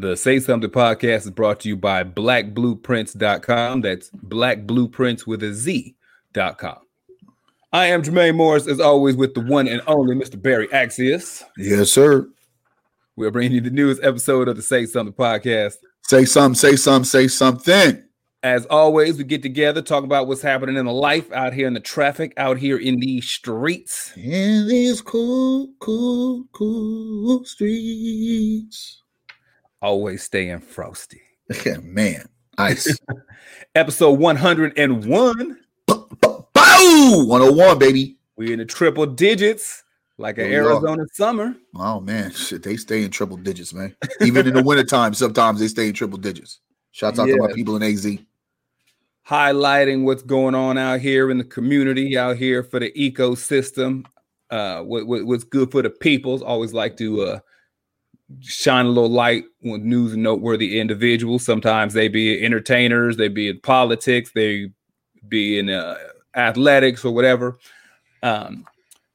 The Say Something podcast is brought to you by blackblueprints.com. That's blackblueprints with a Z.com. I am Jermaine Morris, as always, with the one and only Mr. Barry Axius. Yes, sir. We're bringing you the newest episode of the Say Something podcast. Say something, say something, say something. As always, we get together, talk about what's happening in the life out here in the traffic, out here in these streets. In these cool, cool, cool streets. Always staying frosty. Man, ice. Episode 101. Bow! 101, baby. We in the triple digits, like an Here we are. Arizona summer. Oh, man. Shit, they stay in triple digits, man. Even in the wintertime, sometimes they stay in triple digits. Shouts out to my people in AZ. highlighting what's going on out here in the community, out here for the ecosystem. Uh, what, what what's good for the peoples. Always like to uh, shine a little light with news and noteworthy individuals. Sometimes they be entertainers, they be in politics, they be in uh, athletics or whatever. Um,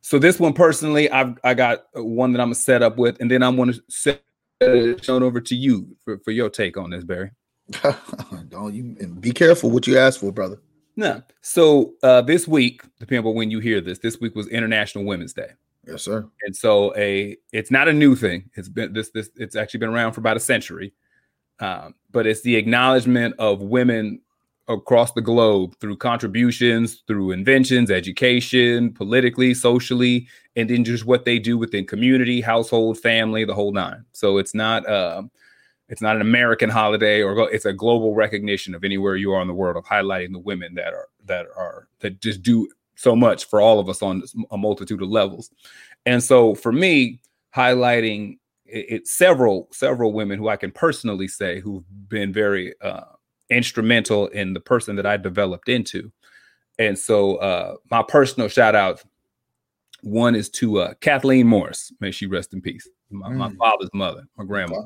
so this one personally, I've I got one that I'm gonna set up with, and then I'm gonna set it over to you for, for your take on this, Barry. Don't you and be careful what you ask for, brother. No. So uh, this week, depending on when you hear this, this week was International Women's Day, Yes, sir. and so a it's not a new thing. It's been this this it's actually been around for about a century, um, but it's the acknowledgement of women across the globe through contributions, through inventions, education, politically, socially, and then just what they do within community, household, family, the whole nine. So it's not um, it's not an American holiday or go- it's a global recognition of anywhere you are in the world of highlighting the women that are that are that just do so much for all of us on a multitude of levels. And so for me, highlighting it, it several several women who I can personally say who've been very uh, instrumental in the person that I developed into. And so uh, my personal shout out one is to uh, Kathleen Morris. May she rest in peace. My, my Mm. father's mother, my grandma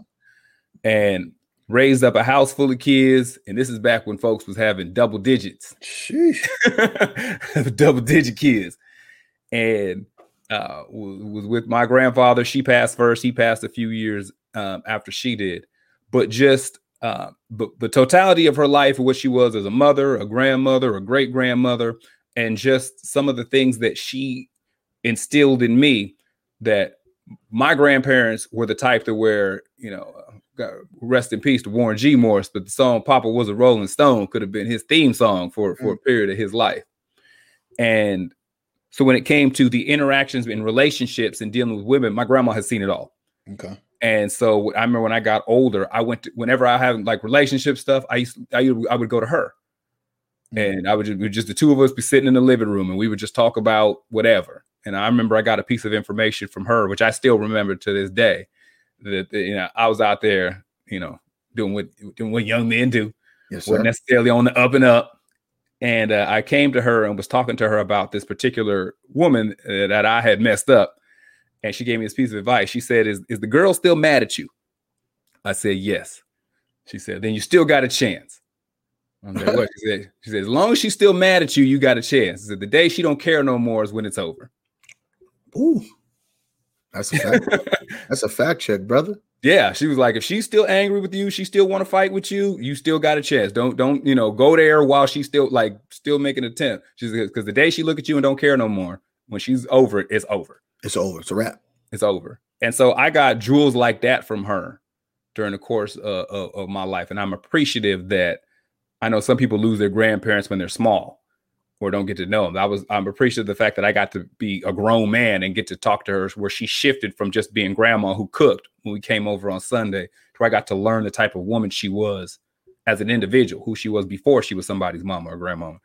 and raised up a house full of kids. And this is back when folks was having double digits, double digit kids. And uh, was, was with my grandfather. She passed first. He passed a few years um, after she did. But just uh, but the totality of her life, what she was as a mother, a grandmother, a great grandmother, and just some of the things that she instilled in me that my grandparents were the type to where you know rest in peace to warren g morris but the song papa was a rolling stone could have been his theme song for for a period of his life and so when it came to the interactions and relationships and dealing with women my grandma has seen it all Okay. and so I remember when I got older, I went to whenever I have like relationship stuff, I used I, used- I would go to her. Mm. And I would just, just the two of us be sitting in the living room and we would just talk about whatever. And I remember I got a piece of information from her, which I still remember to this day. That that, you know, I was out there, you know, doing what doing what young men do Yes, sir. wasn't necessarily on the up and up. And uh, I came to her and was talking to her about this particular woman uh, that I had messed up. And she gave me this piece of advice. She said, is, is the girl still mad at you? I said, Yes. She said, Then you still got a chance. Like, what? She said, she said, As long as she's still mad at you, you got a chance. She said, The day she don't care no more is when it's over. Ooh. That's a fact. That's a fact check, brother. Yeah, she was like, if she's still angry with you, she still want to fight with you, you still got a chance. Don't don't you know go there while she's still like still making an attempt. She's because the day she look at you and don't care no more, when she's over it, it's over. It's over. It's a wrap. It's over. And so I got jewels like that from her during the course uh, of, of my life, and I'm appreciative that I know some people lose their grandparents when they're small or don't get to know them. I was I'm appreciative of the fact that I got to be a grown man and get to talk to her where she shifted from just being grandma who cooked when we came over on Sunday to where I got to learn the type of woman she was as an individual, who she was before she was somebody's mama or grandmama.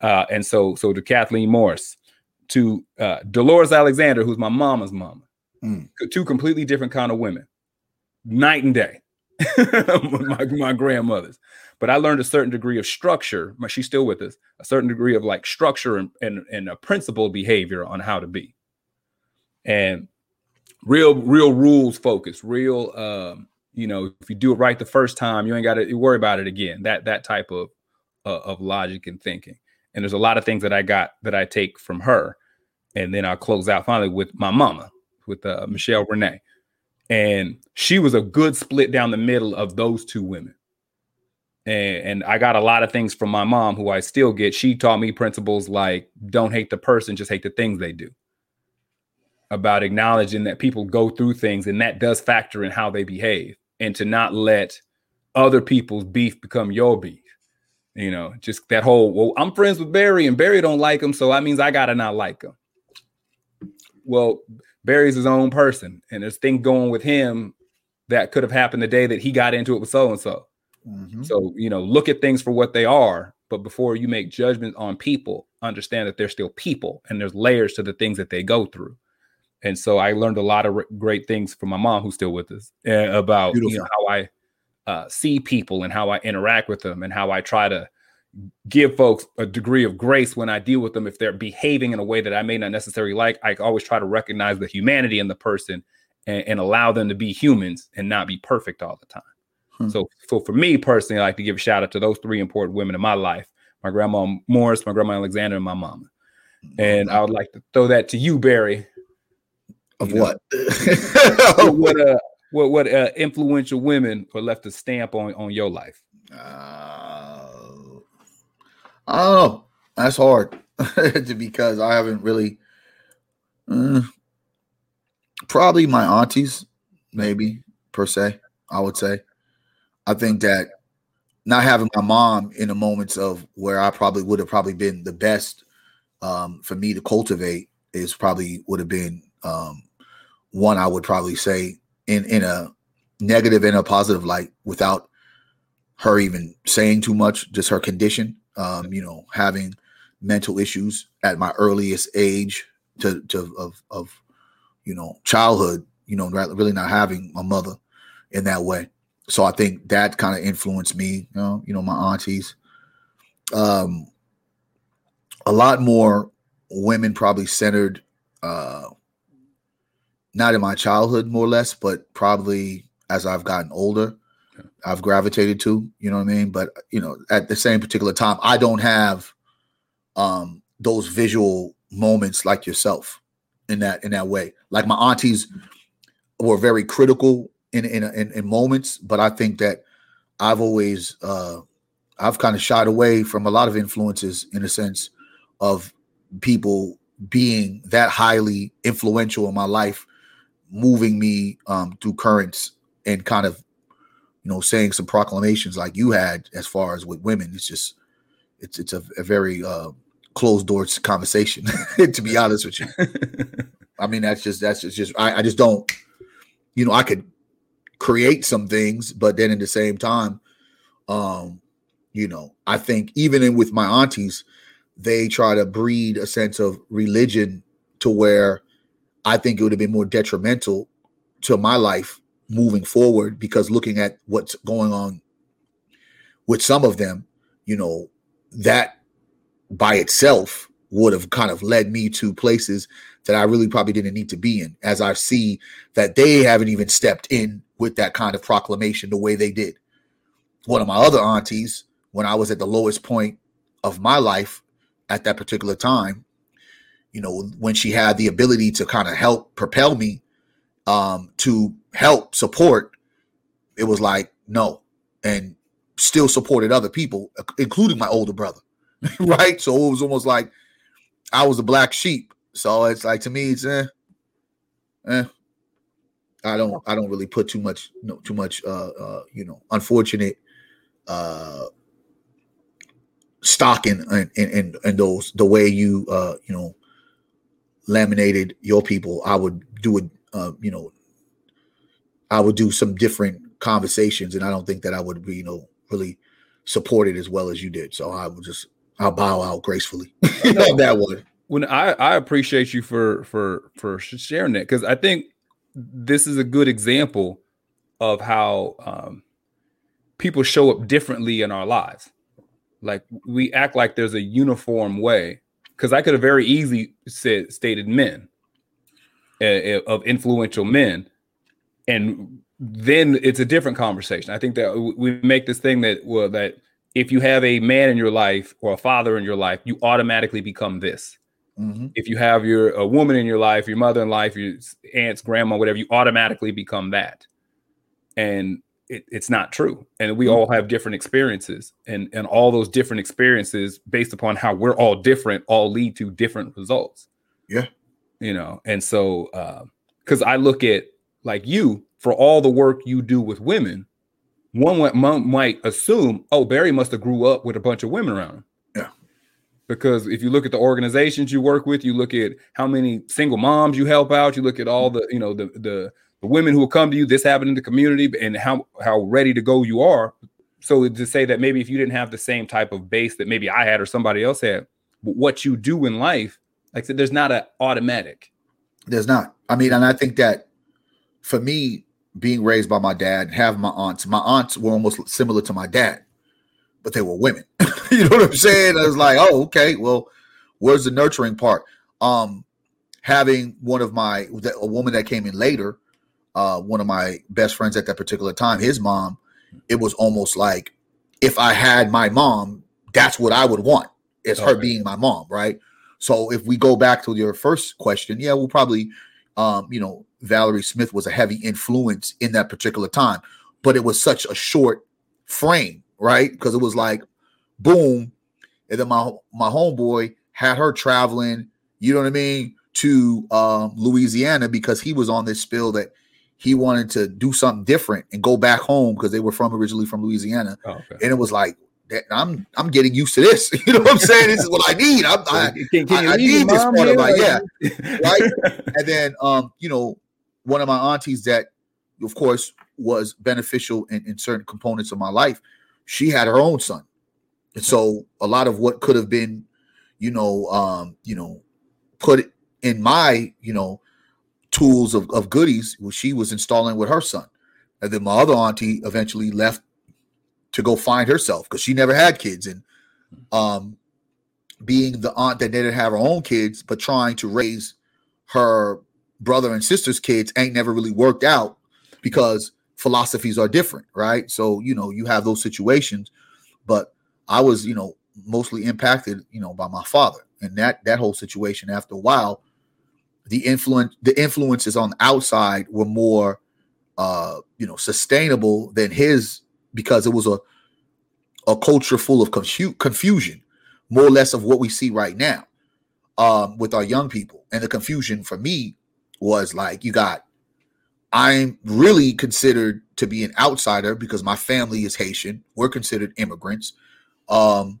Uh, and so so to Kathleen Morris, to uh, Dolores Alexander, who's my mama's mama, Mm. two completely different kind of women, night and day. my, my grandmothers but I learned a certain degree of structure. She's still with us, a certain degree of like structure and, and, and a principled behavior on how to be. And real, real rules focus, real, um, you know, if you do it right the first time, you ain't got to worry about it again. That, that type of, uh, of logic and thinking. And there's a lot of things that I got that I take from her. And then I'll close out finally with my mama, with uh, Michelle Renee. And she was a good split down the middle of those two women. And, and I got a lot of things from my mom who I still get. She taught me principles like don't hate the person, just hate the things they do. About acknowledging that people go through things and that does factor in how they behave and to not let other people's beef become your beef. You know, just that whole, well, I'm friends with Barry and Barry don't like him, so that means I gotta not like him. Well, Barry's his own person, and there's things going with him that could have happened the day that he got into it with so and so. So, you know, look at things for what they are, but before you make judgment on people, understand that they're still people and there's layers to the things that they go through. And so I learned a lot of re- great things from my mom, who's still with us, uh, about you know, how I uh, see people and how I interact with them and how I try to give folks a degree of grace when I deal with them if they're behaving in a way that I may not necessarily like. I always try to recognize the humanity in the person and, and allow them to be humans and not be perfect all the time. Hmm. So, so for me personally, I like to give a shout out to those three important women in my life: my grandma Morris, my grandma Alexander, and my mama. And I would like to throw that to you, Barry. Of you what? what uh, what what uh, influential women or left a stamp on on your life? Uh, I don't know. That's hard because I haven't really. Uh, probably my aunties, maybe per se. I would say. I think that not having my mom in the moments of where I probably would have probably been the best um, for me to cultivate is probably would have been um, one I would probably say in in a negative and a positive light without her even saying too much, just her condition, um, you know, having mental issues at my earliest age to to of of you know childhood, you know, really not having my mother in that way so I think that kind of influenced me. You know, you know, my aunties. Um, a lot more women probably centered, uh, not in my childhood, more or less, but probably as I've gotten older, I've gravitated to. You know what I mean? But you know, at the same particular time, I don't have um those visual moments like yourself in that in that way. Like my aunties were very critical in in in, in moments, but I think that I've always uh, I've kind of shied away from a lot of influences in a sense of people being that highly influential in my life, moving me um, through currents and kind of you know saying some proclamations like you had as far as with women. It's just it's it's a, a very uh, closed doors conversation to be honest with you. I mean that's just that's just, just I, I just don't you know I could create some things, but then at the same time, um, you know, I think even in with my aunties, they try to breed a sense of religion to where I think it would have been more detrimental to my life moving forward because looking at what's going on with some of them, you know, that by itself would have kind of led me to places that I really probably didn't need to be in. As I see that they haven't even stepped in with that kind of proclamation the way they did. One of my other aunties, when I was at the lowest point of my life at that particular time, you know, when she had the ability to kind of help propel me um, to help support, it was like, no. And still supported other people, including my older brother. right. So it was almost like I was a black sheep. So it's like to me, it's eh, eh, I don't I don't really put too much know, too much uh uh you know unfortunate uh stock in in, in in those the way you uh you know laminated your people. I would do it uh you know I would do some different conversations and I don't think that I would be you know really support it as well as you did. So I would just I'll bow out gracefully on that one when I I appreciate you for for for sharing that because I think this is a good example of how um, people show up differently in our lives. Like we act like there's a uniform way, because I could have very easily said stated men uh, of influential men, and then it's a different conversation. I think that we make this thing that well that if you have a man in your life or a father in your life, you automatically become this. Mm-hmm. If you have your a woman in your life, your mother in life, your aunts, grandma, whatever, you automatically become that. And it, it's not true. And we all have different experiences, and and all those different experiences, based upon how we're all different, all lead to different results. Yeah. You know, and so because I look at like you for all the work you do with women, one might, might assume, oh, Barry must have grew up with a bunch of women around him. Because if you look at the organizations you work with, you look at how many single moms you help out, you look at all the, you know, the the the women who will come to you, this happened in the community, and how how ready to go you are. So to say that maybe if you didn't have the same type of base that maybe I had or somebody else had, but what you do in life, like I said, there's not an automatic. There's not. I mean, and I think that for me, being raised by my dad, have my aunts, my aunts were almost similar to my dad, but they were women. you know what I'm saying? I was like, oh, okay, well, where's the nurturing part? Um, having one of my a woman that came in later, uh, one of my best friends at that particular time, his mom, it was almost like if I had my mom, that's what I would want. Is okay. her being my mom, right? So if we go back to your first question, yeah, we'll probably um, you know, Valerie Smith was a heavy influence in that particular time, but it was such a short frame, right? Because it was like, boom, and then my my homeboy had her traveling, you know what I mean, to um, Louisiana because he was on this spill that he wanted to do something different and go back home because they were from originally from Louisiana, oh, okay. and it was like, that I'm I'm getting used to this. You know what I'm saying? This is what I need. I'm, I, can, can I, I need this part of my yeah, right. and then um, you know, one of my aunties that, of course, was beneficial in, in certain components of my life. She had her own son, and so a lot of what could have been, you know, um, you know, put in my you know tools of, of goodies, she was installing with her son, and then my other auntie eventually left to go find herself because she never had kids. And um being the aunt that didn't have her own kids but trying to raise her brother and sister's kids ain't never really worked out because philosophies are different right so you know you have those situations but i was you know mostly impacted you know by my father and that that whole situation after a while the influence the influences on the outside were more uh you know sustainable than his because it was a a culture full of confu- confusion, more or less of what we see right now um, with our young people. And the confusion for me was like, you got, I'm really considered to be an outsider because my family is Haitian. We're considered immigrants. Um,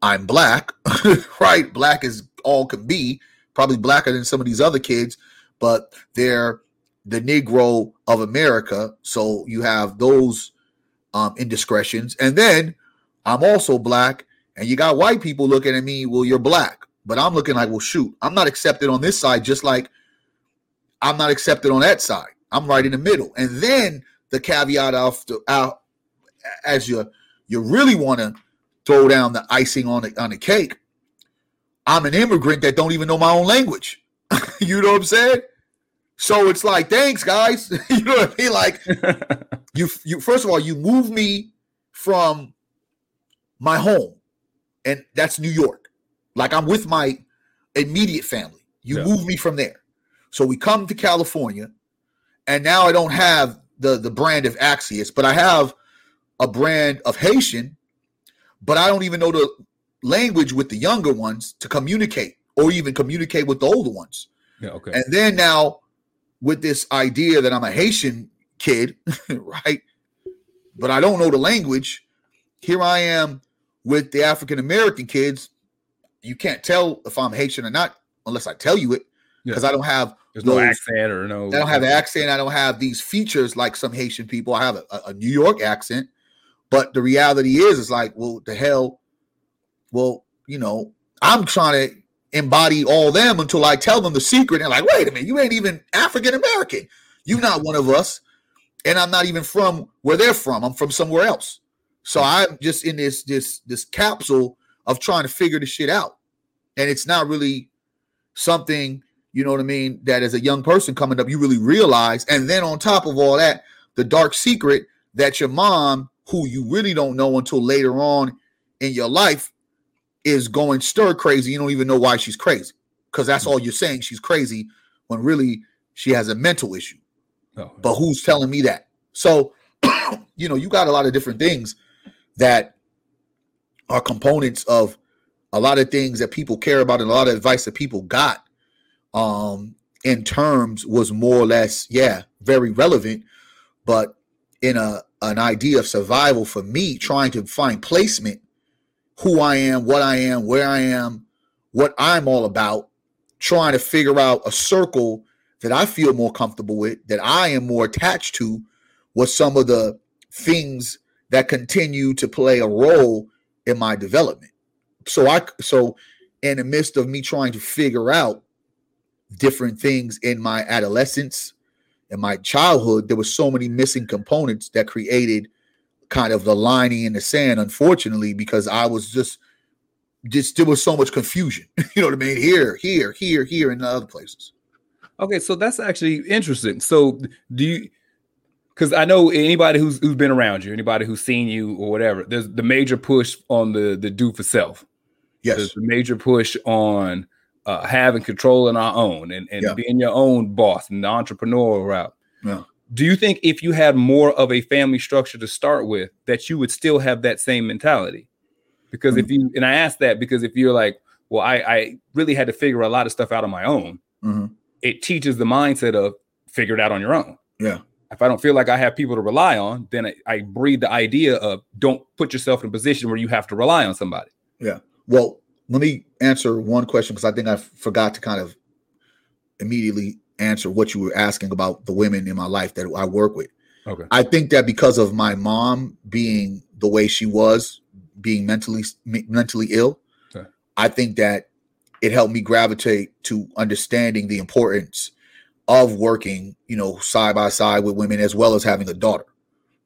I'm black, right? Black is all can be, probably blacker than some of these other kids, but they're the Negro of America. So you have those um, indiscretions. And then I'm also black, and you got white people looking at me, well, you're black. But I'm looking like, well, shoot, I'm not accepted on this side, just like I'm not accepted on that side. I'm right in the middle. And then the caveat the, out as you you really want to throw down the icing on the on the cake. I'm an immigrant that don't even know my own language. you know what I'm saying? So it's like, thanks, guys. you know what I mean? Like, you, you first of all, you move me from my home, and that's New York. Like I'm with my immediate family. You yeah. move me from there. So we come to California, and now I don't have the the brand of Axios, but I have a brand of Haitian, but I don't even know the language with the younger ones to communicate or even communicate with the older ones. Yeah, okay. And then now with this idea that I'm a Haitian kid, right? But I don't know the language. Here I am with the African American kids. You can't tell if I'm Haitian or not unless I tell you it because yeah. I don't have there's those, no accent or no. I don't have accent. I don't have these features like some Haitian people. I have a, a New York accent, but the reality is, it's like, well, the hell, well, you know, I'm trying to embody all them until I tell them the secret. And like, wait a minute, you ain't even African American. You're mm-hmm. not one of us. And I'm not even from where they're from. I'm from somewhere else. So mm-hmm. I'm just in this this this capsule of trying to figure the shit out. And it's not really something, you know what I mean, that as a young person coming up, you really realize. And then on top of all that, the dark secret that your mom, who you really don't know until later on in your life, is going stir crazy. You don't even know why she's crazy. because that's mm-hmm. all you're saying. She's crazy when really she has a mental issue. Oh. But who's telling me that? So, you know, you got a lot of different things that are components of a lot of things that people care about and a lot of advice that people got um in terms was more or less yeah very relevant. But in a an idea of survival for me trying to find placement who i am what i am where i am what i'm all about trying to figure out a circle that i feel more comfortable with that i am more attached to was some of the things that continue to play a role in my development. So i so in the midst of me trying to figure out different things in my adolescence in my childhood. There were so many missing components that created kind of the lining in the sand unfortunately because i was just just there was so much confusion. You know what i mean? Here here here here and other places. Okay so that's actually interesting. So do you because I know anybody who's who's been around you, anybody who's seen you or whatever, there's the major push on the the do for self. Yes, there's the major push on uh, having control in our own and, and yeah. being your own boss and the entrepreneurial route. Yeah. Do you think if you had more of a family structure to start with, that you would still have that same mentality? Because mm-hmm. if you and I ask that because if you're like, well, I, I really had to figure a lot of stuff out on my own, mm-hmm. it teaches the mindset of figure it out on your own. Yeah. If I don't feel like I have people to rely on, then I, I breed the idea of don't put yourself in a position where you have to rely on somebody. Yeah. Well, let me answer one question because I think I forgot to kind of immediately answer what you were asking about the women in my life that I work with. Okay. I think that because of my mom being the way she was, being mentally mentally ill, okay. I think that it helped me gravitate to understanding the importance of working, you know, side by side with women as well as having a daughter.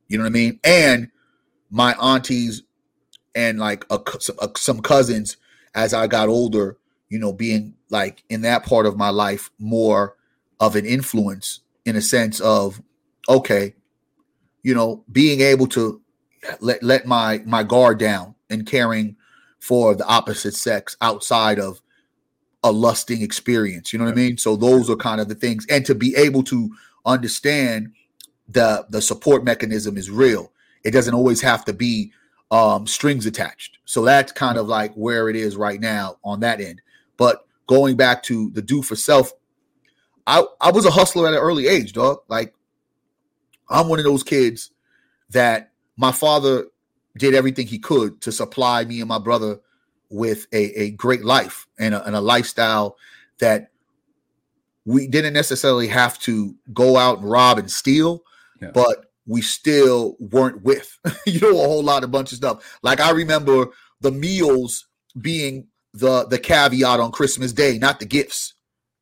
You know what I mean? And my aunties and like a, some cousins as I got older, you know, being like in that part of my life more of an influence in a sense of okay, you know, being able to let let my my guard down and caring for the opposite sex outside of a lusting experience. You know what I mean? So those are kind of the things, and to be able to understand the the support mechanism is real. It doesn't always have to be um, strings attached. So that's kind of like where it is right now on that end. But going back to the do for self, I, I was a hustler at an early age, dog. Like I'm one of those kids that my father did everything he could to supply me and my brother with a, a great life and a, and a lifestyle that we didn't necessarily have to go out and rob and steal, yeah. but we still weren't with, you know, a whole lot of bunch of stuff. Like I remember the meals being the the caveat on Christmas Day, not the gifts,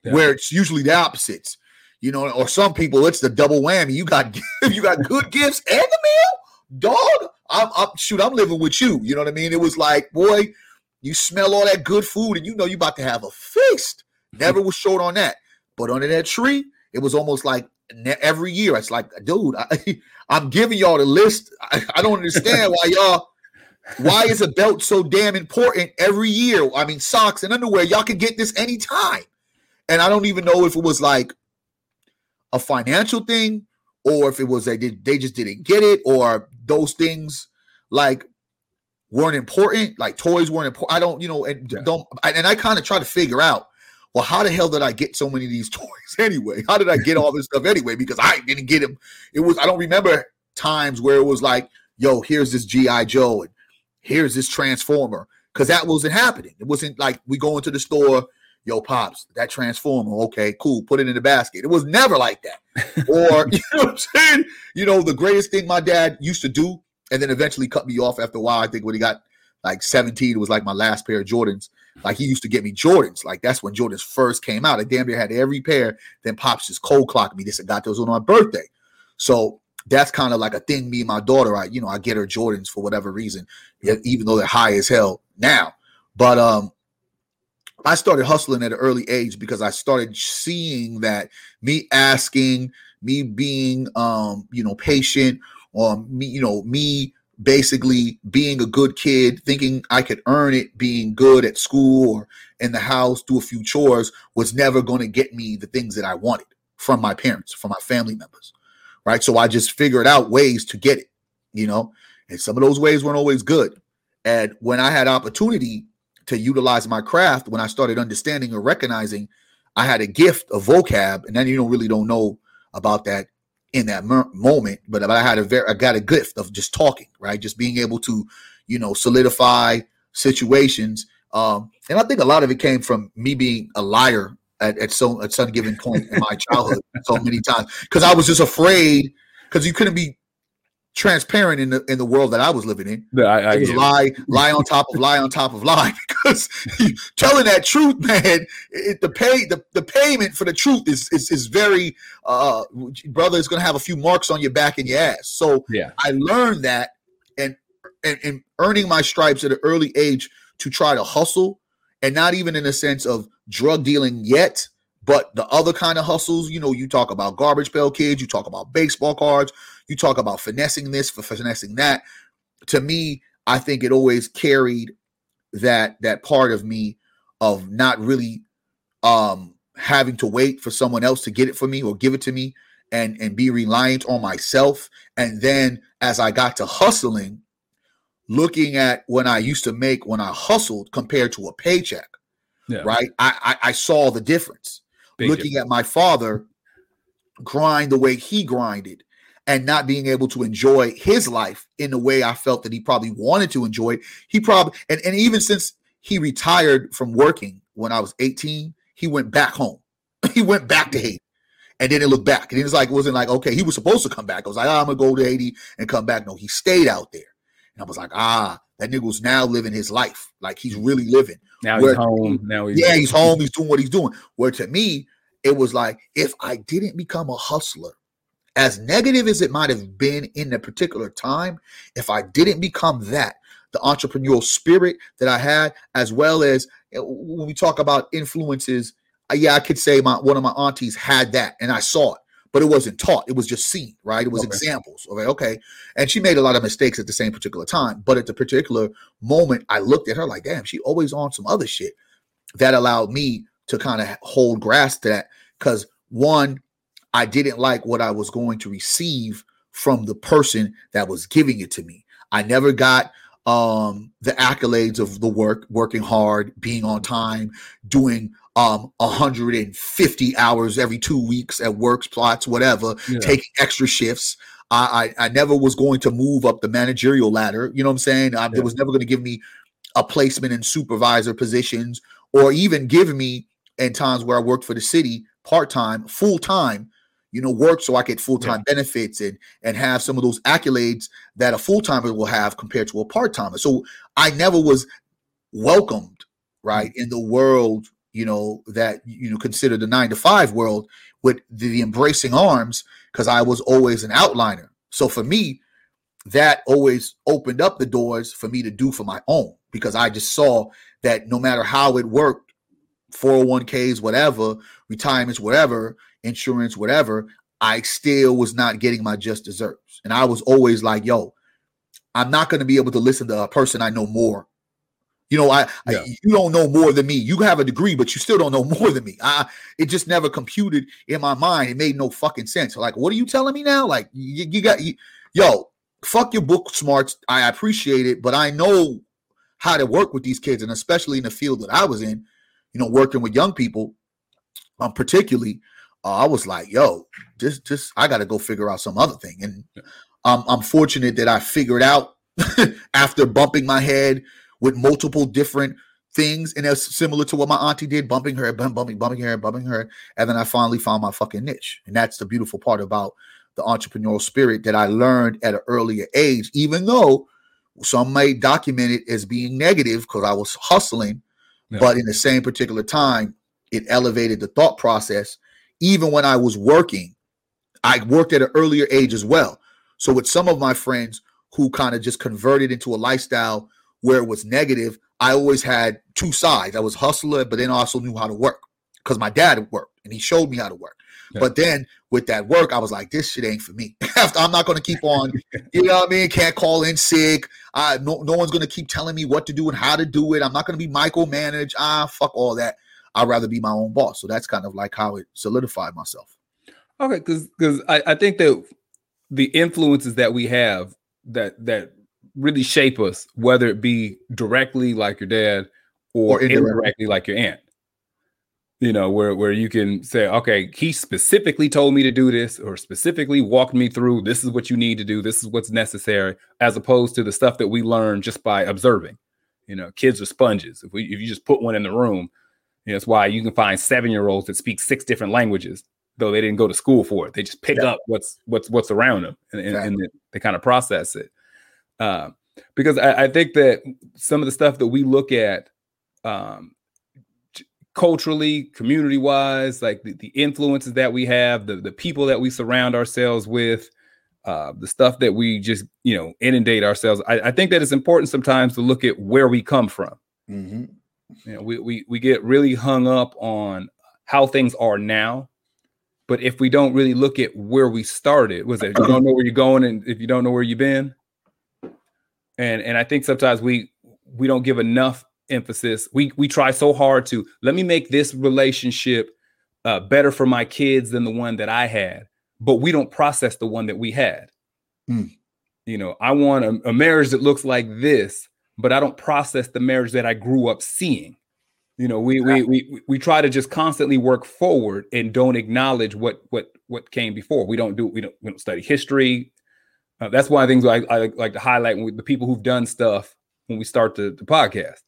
yeah. where it's usually the opposites. You know, or some people it's the double whammy. You got you got good gifts and the meal, dog. I'm, I'm shoot. I'm living with you. You know what I mean? It was like, boy, you smell all that good food, and you know you about to have a feast. Never was short on that. But under that tree, it was almost like every year. It's like, dude, I, am giving y'all the list. I, I don't understand why y'all. Why is a belt so damn important every year? I mean, socks and underwear, y'all can get this anytime. And I don't even know if it was like a financial thing or if it was they did they just didn't get it or those things like weren't important, like toys weren't important. I don't, you know, and yeah. don't and I kind of try to figure out well, how the hell did I get so many of these toys anyway? How did I get all this stuff anyway? Because I didn't get them. It was I don't remember times where it was like, yo, here's this GI Joe and here's this Transformer, because that wasn't happening. It wasn't like we go into the store, yo, pops, that Transformer, okay, cool, put it in the basket. It was never like that. or you know what I'm saying? You know, the greatest thing my dad used to do, and then eventually cut me off after a while. I think when he got like 17, it was like my last pair of Jordans. Like he used to get me Jordans. Like that's when Jordans first came out. I damn near had every pair. Then Pops just cold clocked me. This and got those on my birthday. So that's kind of like a thing. Me and my daughter, I you know I get her Jordans for whatever reason, even though they're high as hell now. But um, I started hustling at an early age because I started seeing that me asking, me being um, you know patient, or me you know me basically being a good kid, thinking I could earn it being good at school or in the house, do a few chores, was never going to get me the things that I wanted from my parents, from my family members. Right. So I just figured out ways to get it, you know, and some of those ways weren't always good. And when I had opportunity to utilize my craft, when I started understanding or recognizing I had a gift of vocab, and then you don't really don't know about that in that moment, but I had a very, I got a gift of just talking, right? Just being able to, you know, solidify situations. Um, and I think a lot of it came from me being a liar at, at so at some given point in my childhood so many times because I was just afraid because you couldn't be transparent in the in the world that I was living in. Yeah, I, I it was lie, lie on top of lie on top of lie because telling that truth, man, it, the pay the, the payment for the truth is is, is very uh brother is gonna have a few marks on your back and your ass. So yeah, I learned that and and, and earning my stripes at an early age to try to hustle and not even in a sense of drug dealing yet but the other kind of hustles, you know, you talk about garbage pail kids, you talk about baseball cards, you talk about finessing this for finessing that. To me, I think it always carried that that part of me of not really um having to wait for someone else to get it for me or give it to me and and be reliant on myself and then as I got to hustling looking at when I used to make when I hustled compared to a paycheck yeah. right I, I I saw the difference looking at my father grind the way he grinded and not being able to enjoy his life in the way I felt that he probably wanted to enjoy it. He probably and, and even since he retired from working when I was 18, he went back home. he went back to Haiti and then it looked back. And it was like, it wasn't like, okay, he was supposed to come back. I was like, oh, I'm gonna go to Haiti and come back. No, he stayed out there. And I was like, ah, that nigga was now living his life. Like he's really living. Now Where he's home. now he's yeah, he's home. He's doing what he's doing. Where to me, it was like if I didn't become a hustler, as negative as it might have been in a particular time, if I didn't become that, the entrepreneurial spirit that I had, as well as when we talk about influences, uh, yeah, I could say my one of my aunties had that, and I saw it, but it wasn't taught. It was just seen, right? It was okay. examples. Okay, okay, and she made a lot of mistakes at the same particular time, but at the particular moment, I looked at her like, damn, she always on some other shit that allowed me to kind of hold grasp to that because one, I didn't like what I was going to receive from the person that was giving it to me. I never got um the accolades of the work, working hard, being on time, doing um 150 hours every two weeks at works plots, whatever, yeah. taking extra shifts. I, I, I never was going to move up the managerial ladder. You know what I'm saying? I, yeah. It was never going to give me a placement in supervisor positions or even give me in times where I worked for the city part time, full time, you know, work so I get full time yeah. benefits and and have some of those accolades that a full timer will have compared to a part timer. So I never was welcomed right mm-hmm. in the world, you know, that you know consider the nine to five world with the, the embracing arms because I was always an outliner. So for me, that always opened up the doors for me to do for my own because I just saw that no matter how it worked 401ks, whatever, retirements, whatever, insurance, whatever, I still was not getting my just desserts. And I was always like, yo, I'm not going to be able to listen to a person I know more. You know, I, yeah. I, you don't know more than me. You have a degree, but you still don't know more than me. I it just never computed in my mind. It made no fucking sense. Like, what are you telling me now? Like, you, you got you, yo, fuck your book smarts. I appreciate it, but I know how to work with these kids, and especially in the field that I was in you know, working with young people, um, particularly, I was like, yo, just, just, I got to go figure out some other thing. And um, I'm fortunate that I figured out after bumping my head with multiple different things, and it's similar to what my auntie did, bumping her, bumping, bumping her, bumping her, and then I finally found my fucking niche. And that's the beautiful part about the entrepreneurial spirit that I learned at an earlier age, even though some may document it as being negative because I was hustling but in the same particular time, it elevated the thought process. Even when I was working, I worked at an earlier age as well. So with some of my friends who kind of just converted into a lifestyle where it was negative, I always had two sides. I was hustler, but then I also knew how to work because my dad worked and he showed me how to work. Yeah. But then with that work, I was like, this shit ain't for me. I'm not gonna keep on, you know what I mean? Can't call in sick. Uh, no, no one's gonna keep telling me what to do and how to do it. I'm not gonna be micromanaged. Ah, fuck all that. I'd rather be my own boss. So that's kind of like how it solidified myself. Okay, because because I, I think that the influences that we have that that really shape us, whether it be directly like your dad or, or indirectly. indirectly like your aunt. You know, where where you can say, okay, he specifically told me to do this, or specifically walked me through. This is what you need to do. This is what's necessary, as opposed to the stuff that we learn just by observing. You know, kids are sponges. If we if you just put one in the room, know, that's why you can find seven year olds that speak six different languages, though they didn't go to school for it. They just pick yeah. up what's what's what's around them, and, and, and they kind of process it. Uh, because I, I, think that some of the stuff that we look at um, culturally, community wise, like the, the, influences that we have, the, the people that we surround ourselves with, uh, the stuff that we just, you know, inundate ourselves. I, I, think that it's important sometimes to look at where we come from. Mm-hmm. You know, we, we, we get really hung up on how things are now. But if we don't really look at where we started, was it you don't know where you're going, and if you don't know where you've been, and and I think sometimes we we don't give enough emphasis. We we try so hard to let me make this relationship uh, better for my kids than the one that I had, but we don't process the one that we had. Mm. You know, I want a, a marriage that looks like this, but I don't process the marriage that I grew up seeing. You know, we we we we try to just constantly work forward and don't acknowledge what what what came before. We don't do we don't we don't study history, uh, that's one of the things I, I like to highlight with the people who've done stuff when we start the, the podcast.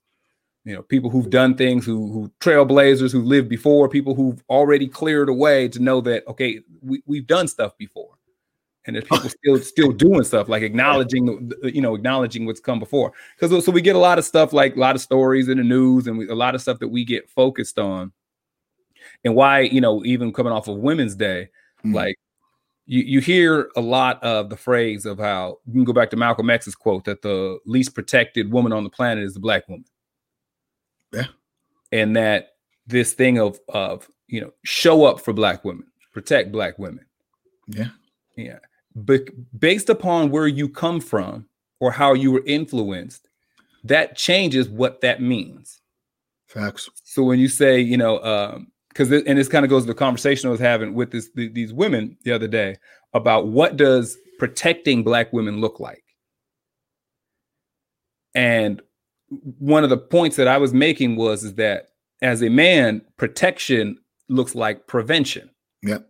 You know, people who've done things, who who trailblazers, who lived before, people who've already cleared away to know that okay, we, we've done stuff before, and there's people still still doing stuff like acknowledging, you know, acknowledging what's come before. Because so we get a lot of stuff like a lot of stories in the news, and we, a lot of stuff that we get focused on, and why you know even coming off of Women's Day, mm-hmm. like you, you hear a lot of the phrase of how you can go back to Malcolm X's quote that the least protected woman on the planet is the black woman. Yeah. And that this thing of of you know show up for black women, protect black women. Yeah. Yeah. But based upon where you come from or how you were influenced, that changes what that means. Facts. So when you say, you know, um, because and this kind of goes to the conversation I was having with this the, these women the other day about what does protecting black women look like. And one of the points that I was making was is that as a man, protection looks like prevention. Yep.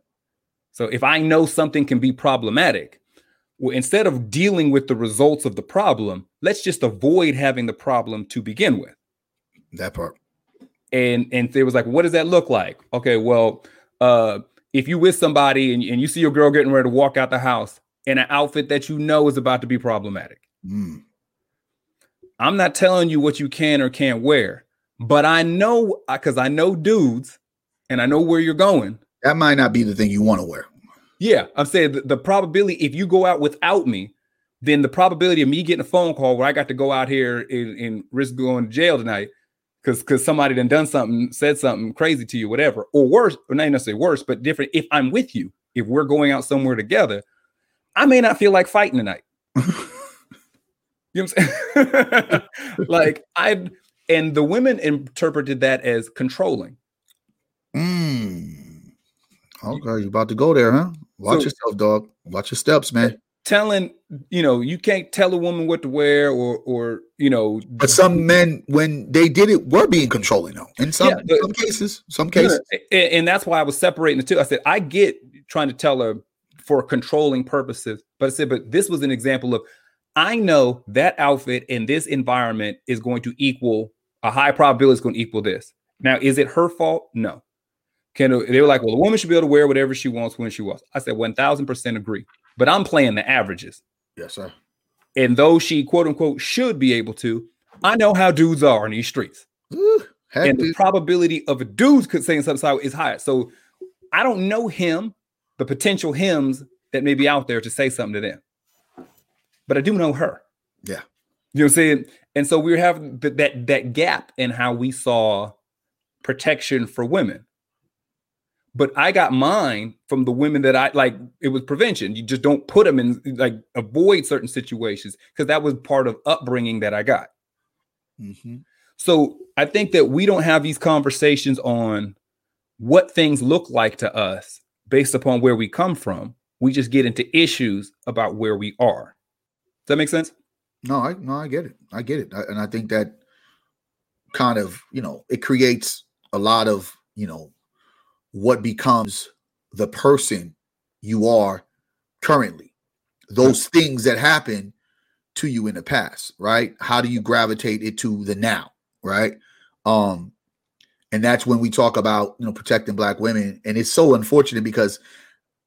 So if I know something can be problematic, well, instead of dealing with the results of the problem, let's just avoid having the problem to begin with. That part and and it was like, what does that look like? Okay, well, uh, if you with somebody and, and you see your girl getting ready to walk out the house in an outfit that you know is about to be problematic, mm. I'm not telling you what you can or can't wear, but I know because I know dudes and I know where you're going. That might not be the thing you want to wear. Yeah, I'm saying the, the probability if you go out without me, then the probability of me getting a phone call where I got to go out here and, and risk going to jail tonight because because somebody done done something, said something crazy to you, whatever, or worse, or not necessarily worse, but different. If I'm with you, if we're going out somewhere together, I may not feel like fighting tonight. you know what I'm saying? like I and the women interpreted that as controlling. Mm. Okay, you about to go there, huh? Watch so, yourself, dog. Watch your steps, man. Telling you know you can't tell a woman what to wear or or you know but some men when they did it were being controlling though in some, yeah, some cases some cases. and that's why i was separating the two. I said i get trying to tell her for controlling purposes but i said but this was an example of i know that outfit in this environment is going to equal a high probability is going to equal this. Now is it her fault? No can they were like well a woman should be able to wear whatever she wants when she wants i said 1000% agree but I'm playing the averages. Yes, sir. And though she quote unquote should be able to, I know how dudes are in these streets. Ooh, and the probability of a dude could saying something is higher. So I don't know him, the potential hymns that may be out there to say something to them. But I do know her. Yeah. You know what I'm saying? And so we have that that gap in how we saw protection for women. But I got mine from the women that I like. It was prevention. You just don't put them in like avoid certain situations because that was part of upbringing that I got. Mm-hmm. So I think that we don't have these conversations on what things look like to us based upon where we come from. We just get into issues about where we are. Does that make sense? No, I no, I get it. I get it, I, and I think that kind of you know it creates a lot of you know what becomes the person you are currently. Those things that happen to you in the past, right? How do you gravitate it to the now, right? Um, and that's when we talk about you know protecting black women, and it's so unfortunate because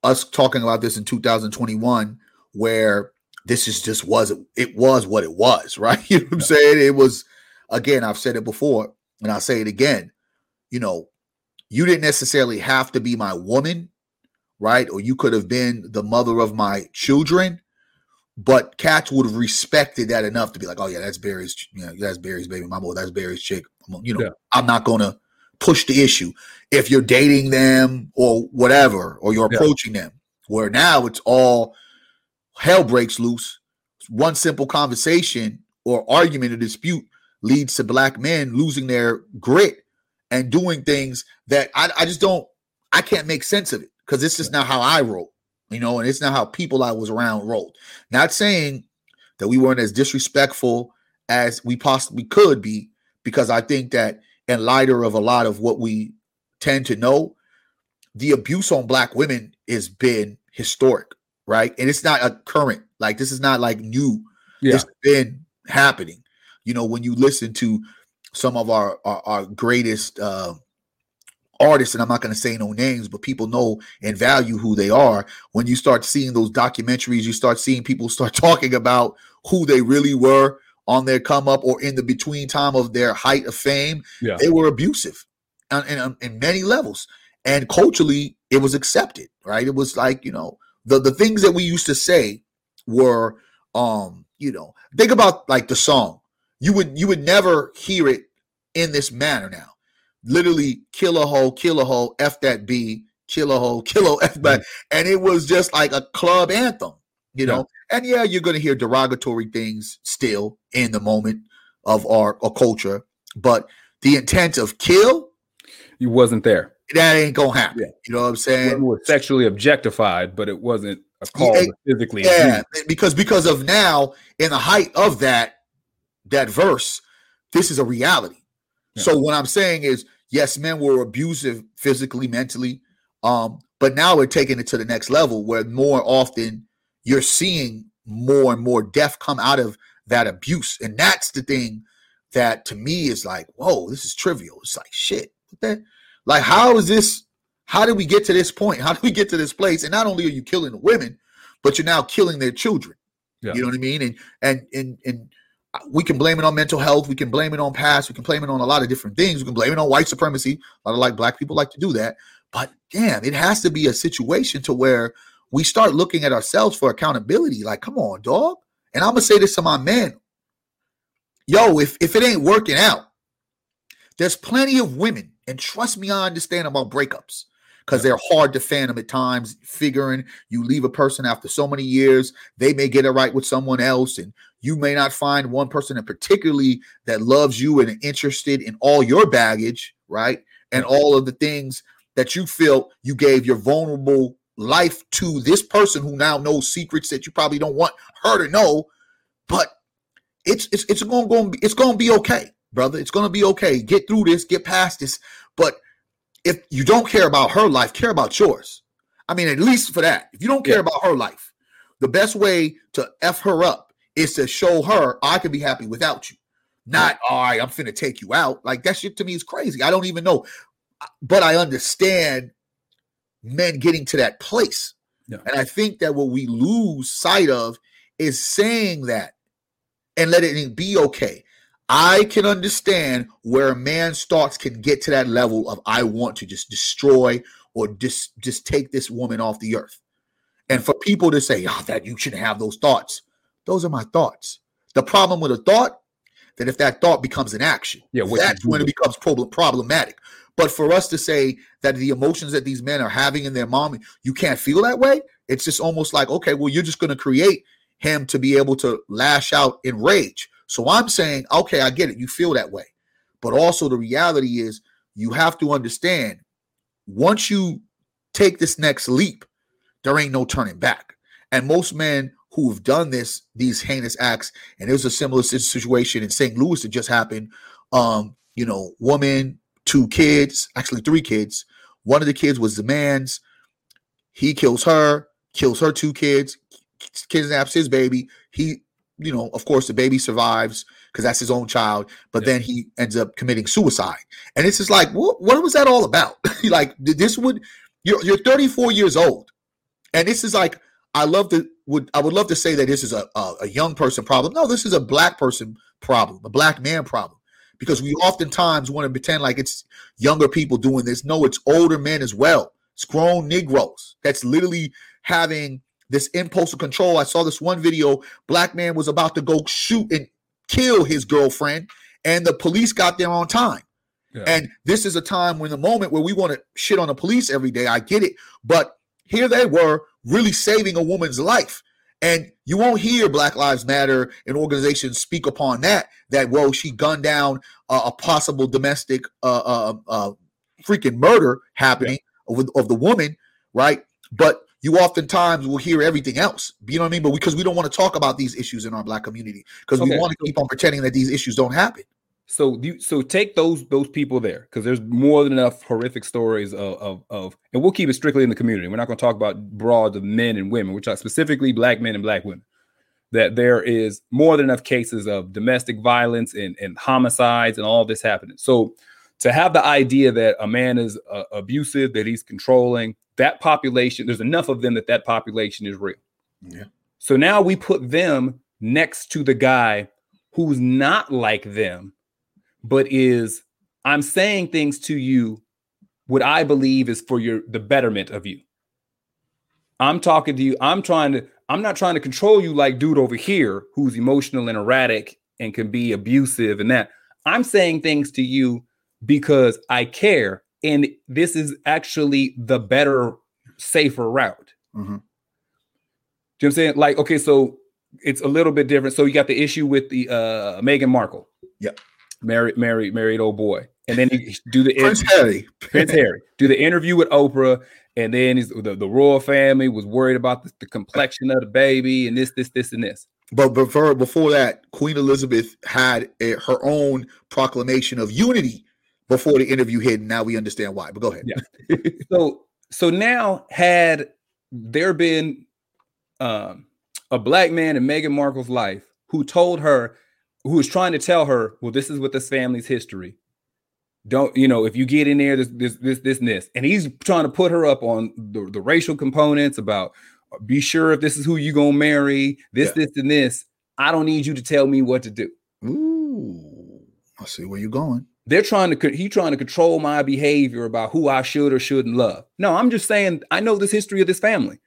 us talking about this in 2021, where this is just was it was what it was, right? You know what I'm saying? It was again, I've said it before, and I'll say it again. You know, you didn't necessarily have to be my woman, right? Or you could have been the mother of my children, but cats would have respected that enough to be like, oh yeah, that's Barry's, you know, that's Barry's baby mama, that's Barry's chick. You know, yeah. I'm not gonna push the issue. If you're dating them or whatever, or you're approaching yeah. them, where now it's all hell breaks loose. One simple conversation or argument or dispute leads to black men losing their grit and doing things that I, I just don't, I can't make sense of it because it's just not how I roll, you know, and it's not how people I was around rolled. Not saying that we weren't as disrespectful as we possibly could be, because I think that in lighter of a lot of what we tend to know, the abuse on black women has been historic, right? And it's not a current, like this is not like new. Yeah. It's been happening. You know, when you listen to some of our our, our greatest uh, artists, and I'm not going to say no names, but people know and value who they are. When you start seeing those documentaries, you start seeing people start talking about who they really were on their come up or in the between time of their height of fame. Yeah. They were abusive in, in, in many levels, and culturally, it was accepted. Right? It was like you know the the things that we used to say were um you know think about like the song you would you would never hear it in this manner now. Literally, kill a hole, kill a hole, f that b, kill a hole, kill a f back, mm-hmm. and it was just like a club anthem, you know. Yeah. And yeah, you're gonna hear derogatory things still in the moment of our, our culture, but the intent of kill, you wasn't there. That ain't gonna happen. Yeah. You know what I'm saying? It was sexually objectified, but it wasn't a call yeah, physically. Yeah, because because of now, in the height of that, that verse, this is a reality. Yeah. So what I'm saying is, yes, men were abusive physically, mentally, um, but now we're taking it to the next level where more often you're seeing more and more death come out of that abuse, and that's the thing that to me is like, whoa, this is trivial. It's like shit. That, like, how is this? How did we get to this point? How did we get to this place? And not only are you killing the women, but you're now killing their children. Yeah. You know what I mean? And and and and we can blame it on mental health. We can blame it on past. We can blame it on a lot of different things. We can blame it on white supremacy. A lot of like black people like to do that. But damn, it has to be a situation to where we start looking at ourselves for accountability. Like, come on, dog. And I'm gonna say this to my men. Yo, if if it ain't working out, there's plenty of women, and trust me, I understand about breakups because they're hard to fathom at times. Figuring you leave a person after so many years, they may get it right with someone else, and you may not find one person in particularly that loves you and interested in all your baggage, right? And all of the things that you feel you gave your vulnerable life to this person who now knows secrets that you probably don't want her to know. But it's it's it's going to be it's going to be okay, brother. It's going to be okay. Get through this, get past this. But if you don't care about her life, care about yours. I mean, at least for that. If you don't care yeah. about her life, the best way to F her up is to show her I can be happy without you. Not, all right, I'm finna take you out. Like that shit to me is crazy. I don't even know. But I understand men getting to that place. Yeah. And I think that what we lose sight of is saying that and let it be okay. I can understand where a man's thoughts can get to that level of I want to just destroy or just just take this woman off the earth. And for people to say, oh, that you shouldn't have those thoughts. Those are my thoughts. The problem with a thought, that if that thought becomes an action, yeah, that's when it becomes problem, problematic. But for us to say that the emotions that these men are having in their mom, you can't feel that way. It's just almost like, okay, well, you're just going to create him to be able to lash out in rage. So I'm saying, okay, I get it. You feel that way. But also, the reality is, you have to understand once you take this next leap, there ain't no turning back. And most men who have done this, these heinous acts, and it was a similar situation in St. Louis that just happened. Um, you know, woman, two kids, actually three kids. One of the kids was the man's. He kills her, kills her two kids, kidnaps his baby. He, you know, of course, the baby survives because that's his own child, but yeah. then he ends up committing suicide. And it's just like, what, what was that all about? like, this would, you're, you're 34 years old. And this is like, I love to, would, I would love to say that this is a, a, a young person problem. No, this is a black person problem, a black man problem because we oftentimes want to pretend like it's younger people doing this. No, it's older men as well. It's grown Negroes that's literally having this impulsive control. I saw this one video. Black man was about to go shoot and kill his girlfriend, and the police got there on time. Yeah. And this is a time when the moment where we want to shit on the police every day. I get it, but here they were really saving a woman's life. And you won't hear Black Lives Matter and organizations speak upon that. That well, she gunned down uh, a possible domestic uh, uh, uh freaking murder happening yeah. of, of the woman, right? But you oftentimes will hear everything else. You know what I mean? But because we don't want to talk about these issues in our black community, because okay. we want to keep on pretending that these issues don't happen. So you so take those those people there because there's more than enough horrific stories of, of, of and we'll keep it strictly in the community. We're not going to talk about broad of men and women. We're talking specifically black men and black women. That there is more than enough cases of domestic violence and, and homicides and all this happening. So to have the idea that a man is uh, abusive, that he's controlling, that population, there's enough of them that that population is real. Yeah. So now we put them next to the guy who's not like them but is I'm saying things to you what I believe is for your the betterment of you. I'm talking to you. I'm trying to I'm not trying to control you like dude over here who's emotional and erratic and can be abusive and that. I'm saying things to you because I care and this is actually the better safer route. Mm-hmm. You know what I'm saying? Like okay, so it's a little bit different. So you got the issue with the uh Meghan Markle. Yep married, married, married old boy, and then he do the Prince Harry, Prince Harry, do the interview with Oprah, and then he's, the the royal family was worried about the, the, complexion of the baby and this, this, this, and this. But before before that, Queen Elizabeth had a, her own proclamation of unity before the interview hit, and now we understand why. But go ahead. Yeah. so so now had there been um, a black man in Meghan Markle's life who told her who was trying to tell her, well, this is what this family's history. Don't you know if you get in there, this this this this and this, and he's trying to put her up on the, the racial components about uh, be sure if this is who you gonna marry, this, yeah. this, and this. I don't need you to tell me what to do. Ooh, I see where you're going. They're trying to he trying to control my behavior about who I should or shouldn't love. No, I'm just saying I know this history of this family.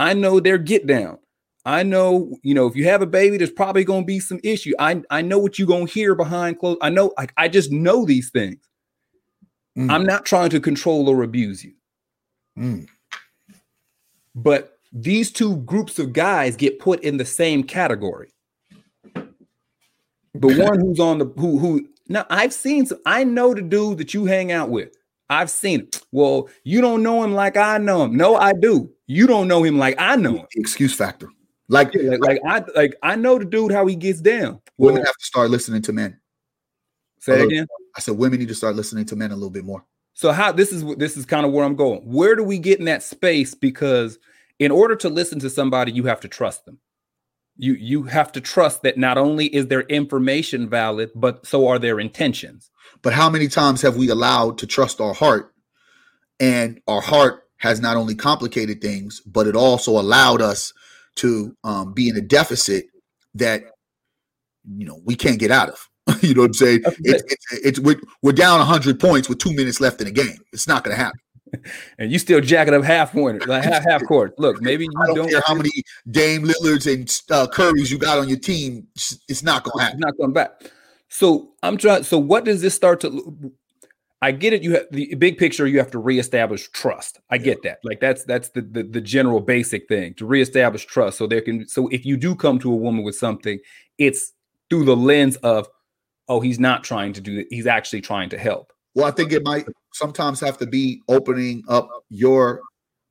I know their get down. I know, you know, if you have a baby, there's probably going to be some issue. I I know what you're going to hear behind closed. I know, like I just know these things. Mm. I'm not trying to control or abuse you. Mm. But these two groups of guys get put in the same category. The one who's on the who who now I've seen some, I know the dude that you hang out with. I've seen it. Well, you don't know him like I know him. No, I do. You don't know him like I know him. Excuse factor. Like, like, like, I like I know the dude how he gets down. Women well, have to start listening to men. Say again. I said women need to start listening to men a little bit more. So how this is this is kind of where I'm going. Where do we get in that space? Because in order to listen to somebody, you have to trust them. You you have to trust that not only is their information valid, but so are their intentions. But how many times have we allowed to trust our heart, and our heart has not only complicated things, but it also allowed us to um, be in a deficit that you know we can't get out of. you know what I'm saying? It's, it's, it's, we're, we're down 100 points with two minutes left in the game. It's not going to happen. And you still jacking up half pointers, like half half court. Look, maybe you I don't, don't care how many Dame Lillards and uh, Currys you got on your team. It's not going to happen. It's not going back. So I'm trying. So what does this start to? I get it. You have the big picture. You have to reestablish trust. I get that. Like that's that's the, the the general basic thing to reestablish trust. So there can so if you do come to a woman with something, it's through the lens of, oh, he's not trying to do it. He's actually trying to help. Well, I think it might sometimes have to be opening up your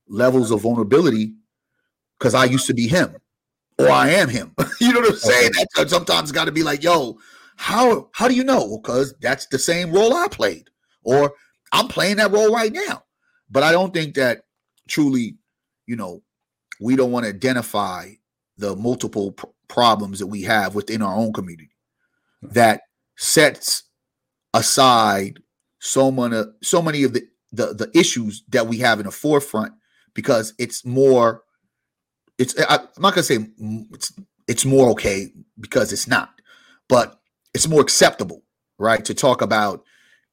levels of vulnerability because I used to be him or I am him. you know what I'm saying? That sometimes got to be like, yo, how how do you know? Because that's the same role I played, or I'm playing that role right now. But I don't think that truly, you know, we don't want to identify the multiple pr- problems that we have within our own community that sets aside so many so many of the, the the issues that we have in the forefront because it's more it's I, am not gonna say it's it's more okay because it's not, but it's more acceptable, right? To talk about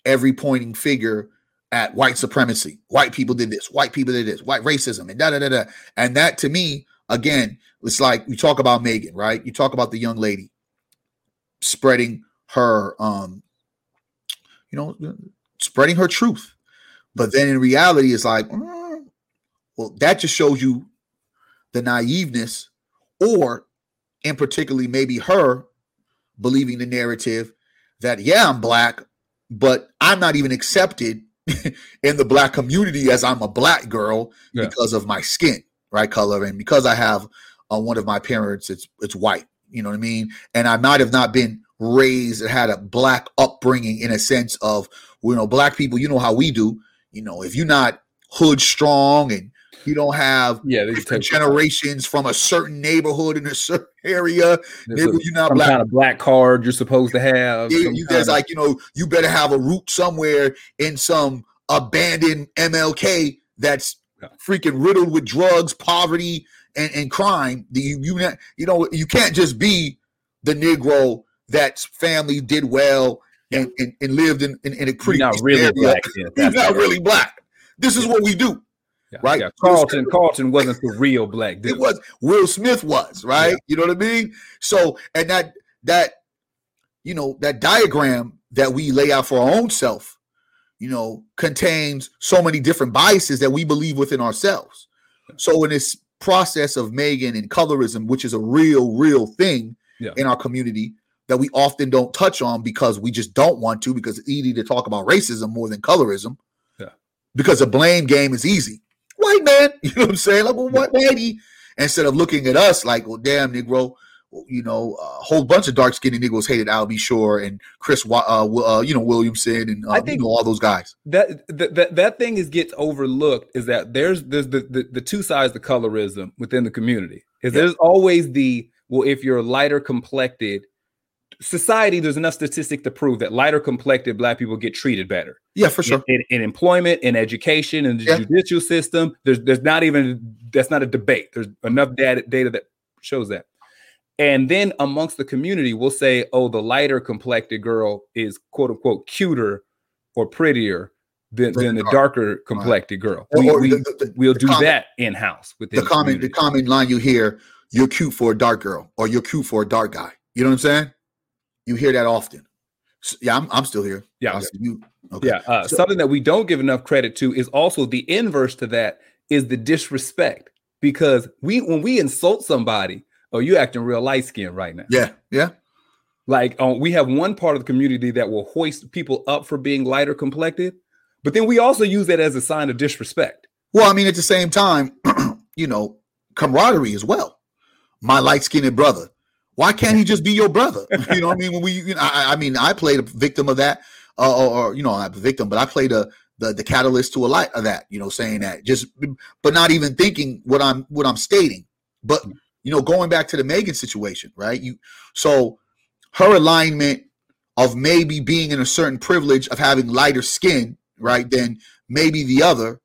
every pointing figure at white supremacy. White people did this, white people did this, white racism, and da da da da. And that to me, again, it's like you talk about Meghan, right? You talk about the young lady spreading her um, you know, spreading her truth. But then in reality, it's like, mm, well, that just shows you the naiveness, or in particularly maybe her believing the narrative that yeah, I'm black, but I'm not even accepted in the black community as I'm a black girl yeah. because of my skin, right, color, and because I have uh, one of my parents, it's it's white. You know what I mean? And I might have not been raised and had a black upbringing in a sense of you know black people. You know how we do. You know, if you're not hood strong and you don't have yeah different generations from a certain neighborhood in a certain area. Maybe you're not black. kind of black card you're supposed to have. Yeah, you guys like you know you better have a root somewhere in some abandoned MLK that's yeah. freaking riddled with drugs, poverty, and, and crime. You you you know you can't just be the Negro that's family did well and, and, and lived in, in, in, a pretty not really area. black. Yeah, He's not really black. This is what we do. Yeah, right? Yeah. Carlton, Carlton wasn't the real black dude. It was Will Smith was, right? Yeah. You know what I mean? So, and that that you know, that diagram that we lay out for our own self, you know, contains so many different biases that we believe within ourselves. So in this process of Meghan and colorism, which is a real, real thing yeah. in our community that we often don't touch on because we just don't want to, because it's easy to talk about racism more than colorism. Yeah. Because the blame game is easy white man. You know what I'm saying? Like, well, what whitey? Instead of looking at us like, well, damn, Negro, you know, a whole bunch of dark skinned Negroes hated Al B. Sure and Chris, uh, uh, you know, Williamson and uh, I think you know, all those guys. That, that that thing is gets overlooked is that there's there's the, the, the two sides of colorism within the community. Is yeah. there's always the well, if you're lighter complected, society, there's enough statistic to prove that lighter complected black people get treated better. Yeah, for sure. In, in, in employment, in education, in the yeah. judicial system, there's there's not even that's not a debate. There's enough data data that shows that. And then amongst the community, we'll say, oh, the lighter complected girl is quote unquote cuter or prettier than, than the darker complected girl. We, we, the, the, we'll do common, that in house with the common the common line you hear, you're cute for a dark girl or you're cute for a dark guy. You know what I'm saying? You hear that often. So, yeah, I'm, I'm still here. Yeah. You, okay. Yeah. Uh, so, something that we don't give enough credit to is also the inverse to that is the disrespect. Because we when we insult somebody, oh, you acting real light skinned right now. Yeah. Yeah. Like um, we have one part of the community that will hoist people up for being lighter complected, but then we also use that as a sign of disrespect. Well, I mean, at the same time, you know, camaraderie as well. My light skinned brother why can't he just be your brother? You know what I mean? When we, you know, I, I, mean, I played a victim of that, uh, or, or, you know, not a victim, but I played a the, the catalyst to a light of that. You know, saying that just, but not even thinking what I'm what I'm stating. But you know, going back to the Meghan situation, right? You so her alignment of maybe being in a certain privilege of having lighter skin, right, than maybe the other,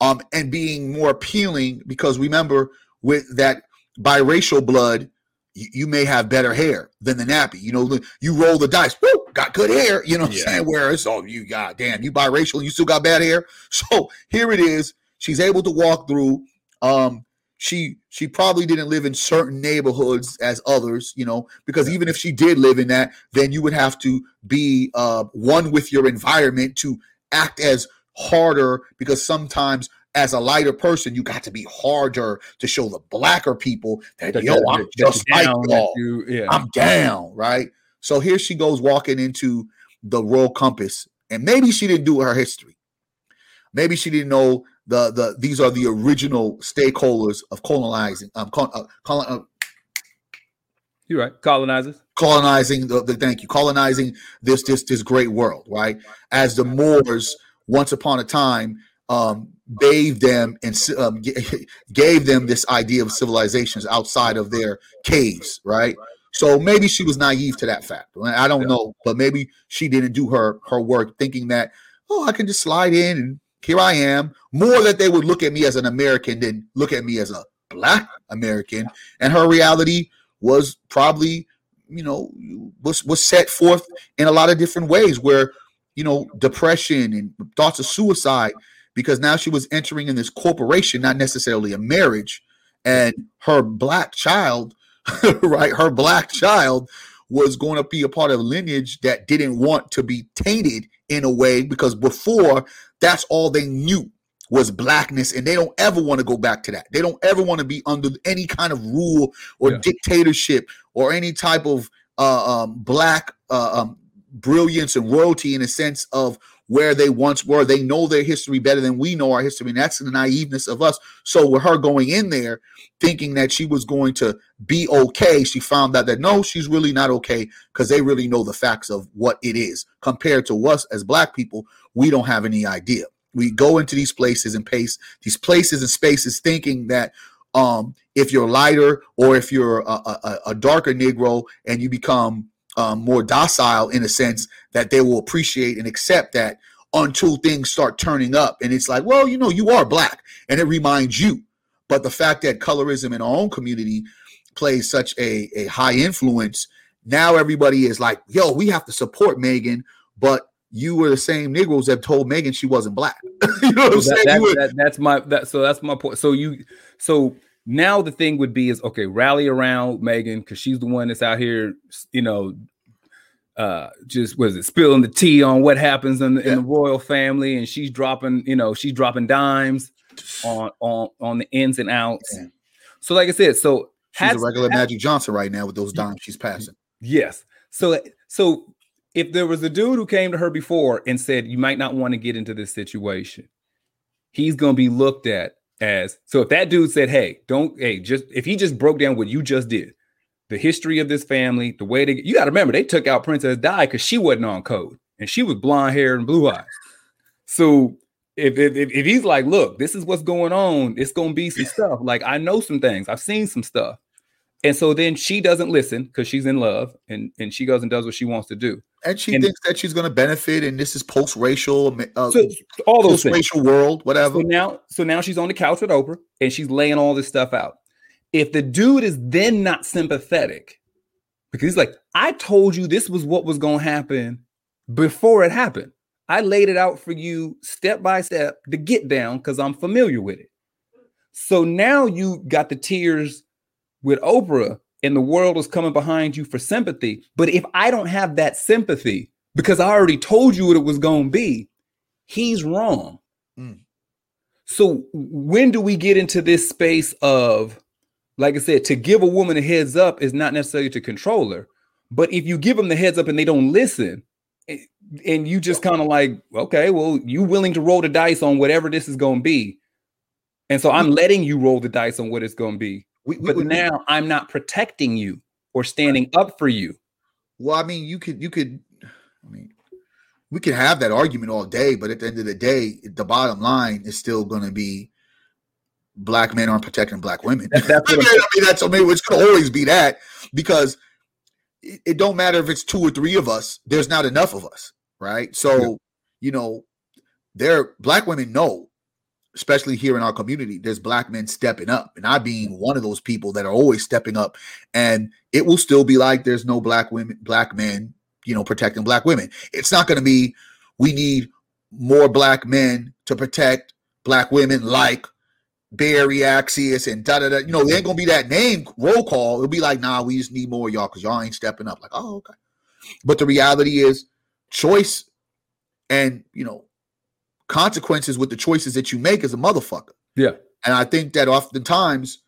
um, and being more appealing because remember with that biracial blood you, you, may have better hair than the nappy. You know, you roll the dice, woo, got good hair. You know what yeah. I'm saying? Whereas, oh, you got damn, you biracial, you still got bad hair. So here it is. She's able to walk through. Um, she she probably didn't live in certain neighborhoods as others, you know, because even if she did live in that, then you would have to be uh, one with your environment to act as harder because sometimes as a lighter person, you got to be harder to show the blacker people that, that yo, I'm just like y'all. You, yeah. I'm down, right? So here she goes walking into the Royal Compass, and maybe she didn't do her history. Maybe she didn't know the the these are the original stakeholders of colonizing. Um, col- uh, uh, You're right, colonizers. Colonizing the, the thank you, colonizing this this this great world, right? As the Moors once upon a time um, bathed them and um, gave them this idea of civilizations outside of their caves, right? So maybe she was naive to that fact. I don't know, but maybe she didn't do her her work thinking that oh, I can just slide in and here I am. More that they would look at me as an American than look at me as a black American. And her reality was probably, you know, was was set forth in a lot of different ways where, you know, depression and thoughts of suicide because now she was entering in this corporation, not necessarily a marriage, and her black child, right? Her black child was going to be a part of a lineage that didn't want to be tainted in a way because before that's all they knew was blackness and they don't ever want to go back to that they don't ever want to be under any kind of rule or yeah. dictatorship or any type of uh, um, black uh, um, brilliance and royalty in a sense of where they once were. They know their history better than we know our history, and that's the naiveness of us. So with her going in there thinking that she was going to be okay, she found out that no, she's really not okay because they really know the facts of what it is. Compared to us as black people, we don't have any idea. We go into these places and pace these places and spaces thinking that um, if you're lighter or if you're a, a, a darker Negro and you become um, more docile in a sense that they will appreciate and accept that until things start turning up. And it's like, well, you know, you are black, and it reminds you. But the fact that colorism in our own community plays such a, a high influence, now everybody is like, yo, we have to support Meghan, but you were the same Negroes that told Meghan she wasn't black. you know what I'm that, saying? That, that, that's my that so that's my point. So you so now the thing would be is okay, rally around Meghan because she's the one that's out here, you know, uh, just was it spilling the tea on what happens in the, yeah. in the royal family, and she's dropping, you know, she's dropping dimes on on on the ins and outs. Yeah. So, like I said, so she's a regular Magic Johnson right now with those dimes she's passing. Yes. So, so if there was a dude who came to her before and said you might not want to get into this situation, he's going to be looked at as so if that dude said, "Hey, don't hey, just if he just broke down what you just did, the history of this family, the way they you got to remember they took out Princess Di because she wasn't on code and she was blonde hair and blue eyes. So if, if if he's like, look, this is what's going on, it's gonna be some stuff. Like I know some things, I've seen some stuff, and so then she doesn't listen because she's in love and and she goes and does what she wants to do. And she and, thinks that she's going to benefit and this is post-racial uh, so, all those things. world whatever. So now so now she's on the couch with oprah and she's laying all this stuff out. If the dude is then not sympathetic because he's like i told you this was what was going to happen before it happened. I laid it out for you step by step to get down because i'm familiar with it. So now you got the tears with oprah and the world is coming behind you for sympathy. But if I don't have that sympathy because I already told you what it was going to be, he's wrong. Mm. So when do we get into this space of, like I said, to give a woman a heads up is not necessarily to control her, but if you give them the heads up and they don't listen, eh, and you just kind of like, okay, well, you willing to roll the dice on whatever this is going to be, and so I'm letting you roll the dice on what it's going to be. We, we, but we, now I'm not protecting you or standing up for you. Well, I mean, you could, you could, I mean, we can have that argument all day, but at the end of the day, the bottom line is still going to be black men aren't protecting black women. That, that's I, mean, I mean, that's I mean, it's going to always be that because it, it, don't matter if it's two or three of us. There's not enough of us, right? So, yeah. you know, there black women know especially here in our community, there's black men stepping up, and I being one of those people that are always stepping up. And it will still be like there's no black women, black men, you know, protecting black women. It's not going to be we need more black men to protect black women like Barry Axius and da da da. You know, it ain't gonna be that name roll call. It'll be like, nah, we just need more y'all because y'all ain't stepping up. Like, oh, okay. But the reality is, choice and you know consequences with the choices that you make as a motherfucker. Yeah. And I think that oftentimes,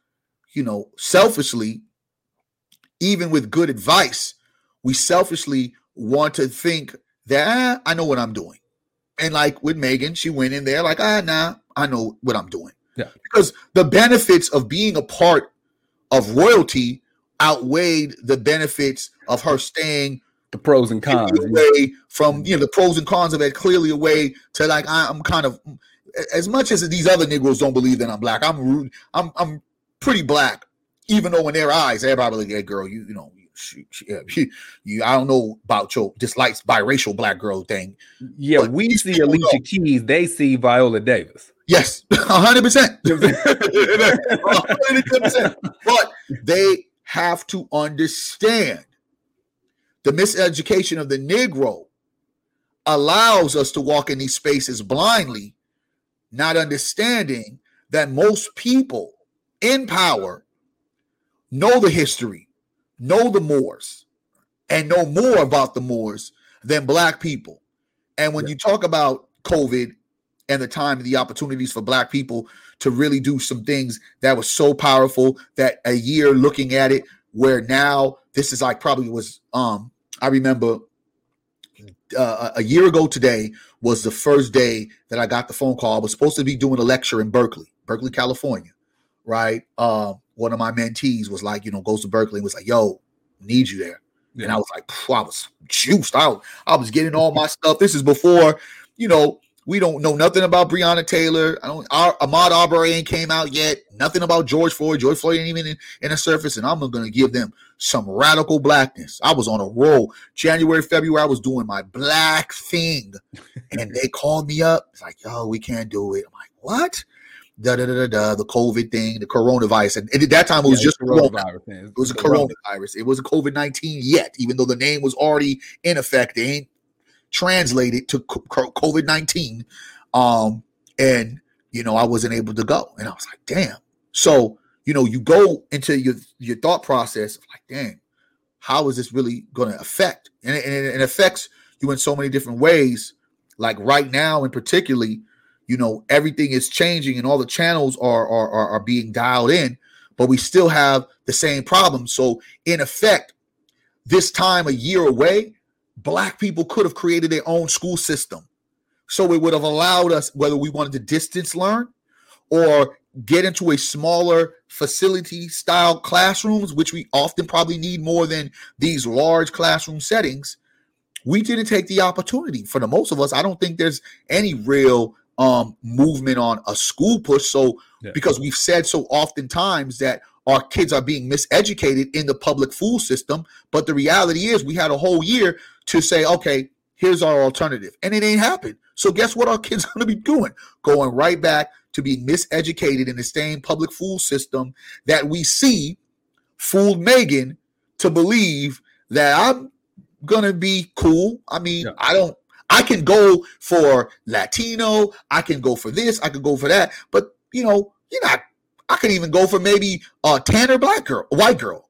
you know, selfishly, even with good advice, we selfishly want to think that ah, I know what I'm doing. And like with Meghan, she went in there like, ah, nah, I know what I'm doing. Yeah. Because the benefits of being a part of royalty outweighed the benefits of her staying the pros and cons away from you know the pros and cons of it clearly away to like I, am kind of as much as these other Negroes don't believe that I'm black. I'm rude. I'm I'm pretty black, even though in their eyes everybody like, hey girl, you you know. She, she, she, you, I don't know about your dislikes biracial black girl thing. Yeah, we see Alicia know. Keys, they see Viola Davis. Yes. Hundred percent. But they have to understand the miseducation of the Negro allows us to walk in these spaces blindly, not understanding that most people in power know the history, know the Moors, and know more about the Moors than Black people. And when yeah. you talk about COVID and the time and the opportunities for Black people to really do some things that was so powerful that a year looking at it, where now this is like probably was um I remember uh, a year ago today was the first day that I got the phone call. I was supposed to be doing a lecture in Berkeley, Berkeley, California, right? Uh, one of my mentees was like, you know, goes to Berkeley and was like, yo, need you there. Yeah. And I was like, I was juiced out. I was getting all my stuff. This is before, you know, we don't know nothing about Breonna Taylor. I don't. Our, Ahmaud Arbery ain't came out yet. Nothing about George Floyd. George Floyd ain't even in, in the surface, and I'm going to give them some radical blackness. I was on a roll. January, February, I was doing my black thing, and they called me up. It's like, yo, we can't do it. I'm like, what? Da da da da da. The COVID thing, the coronavirus, and, and at that time it was yeah, just coronavirus. Corona. It was a coronavirus. It was a COVID nineteen yet, even though the name was already in effect. They ain't translated to COVID 19. Um, and, you know, I wasn't able to go. And I was like, damn. So, you know, you go into your, your thought process of like, damn, how is this really going to affect? And it, and it affects you in so many different ways. Like right now, and particularly, you know, everything is changing and all the channels are, are, are, are being dialed in, but we still have the same problem. So, in effect, this time a year away, black people could have created their own school system. So it would have allowed us, whether we wanted to distance learn or get into a smaller facility style classrooms, which we often probably need more than these large classroom settings. We didn't take the opportunity. For the most of us, I don't think there's any real um, movement on a school push. So, yeah. because we've said so oftentimes that our kids are being miseducated in the public school system, but the reality is we had a whole year to say, okay, here's our alternative. And it ain't happened. So guess what our kids are going to be doing? Going right back to be miseducated in the same public fool system that we see fooled Meghan to believe that I'm to be cool. I mean, yeah. I don't I can go for Latino, I can go for this, I can go for that, but you know, you're not I could even go for maybe a tanner black girl, white girl.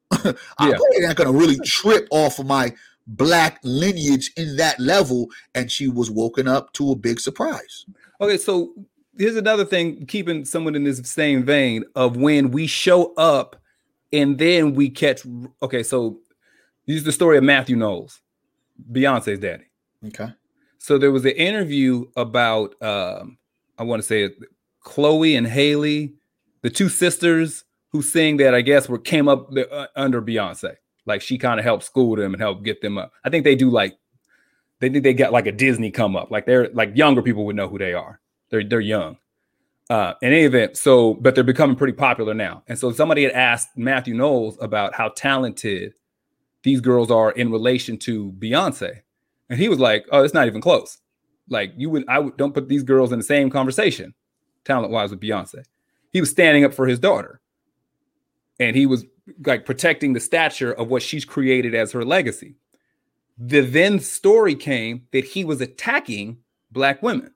I'm not going to really trip off of my black lineage in that level and she was woken up to a big surprise okay so here's another thing keeping someone in this same vein of when we show up and then we catch okay so use the story of matthew knowles beyonce's daddy okay so there was an interview about um i want to say it chloe and Halle the two sisters who sing that i guess were came up the, uh, under beyonce like she kind of helped school them and help get them up. I think they do like they think they got like a Disney come up. Like they're like younger people would know who they are. They're they're young. Uh, in any event, so but they're becoming pretty popular now. And so somebody had asked Matthew Knowles about how talented these girls are in relation to Beyonce, and he was like, "Oh, it's not even close. Like you would, I would don't put these girls in the same conversation, talent wise, with Beyonce." He was standing up for his daughter, and he was like protecting the stature of what she's created as her legacy. The then story came that he was attacking black women.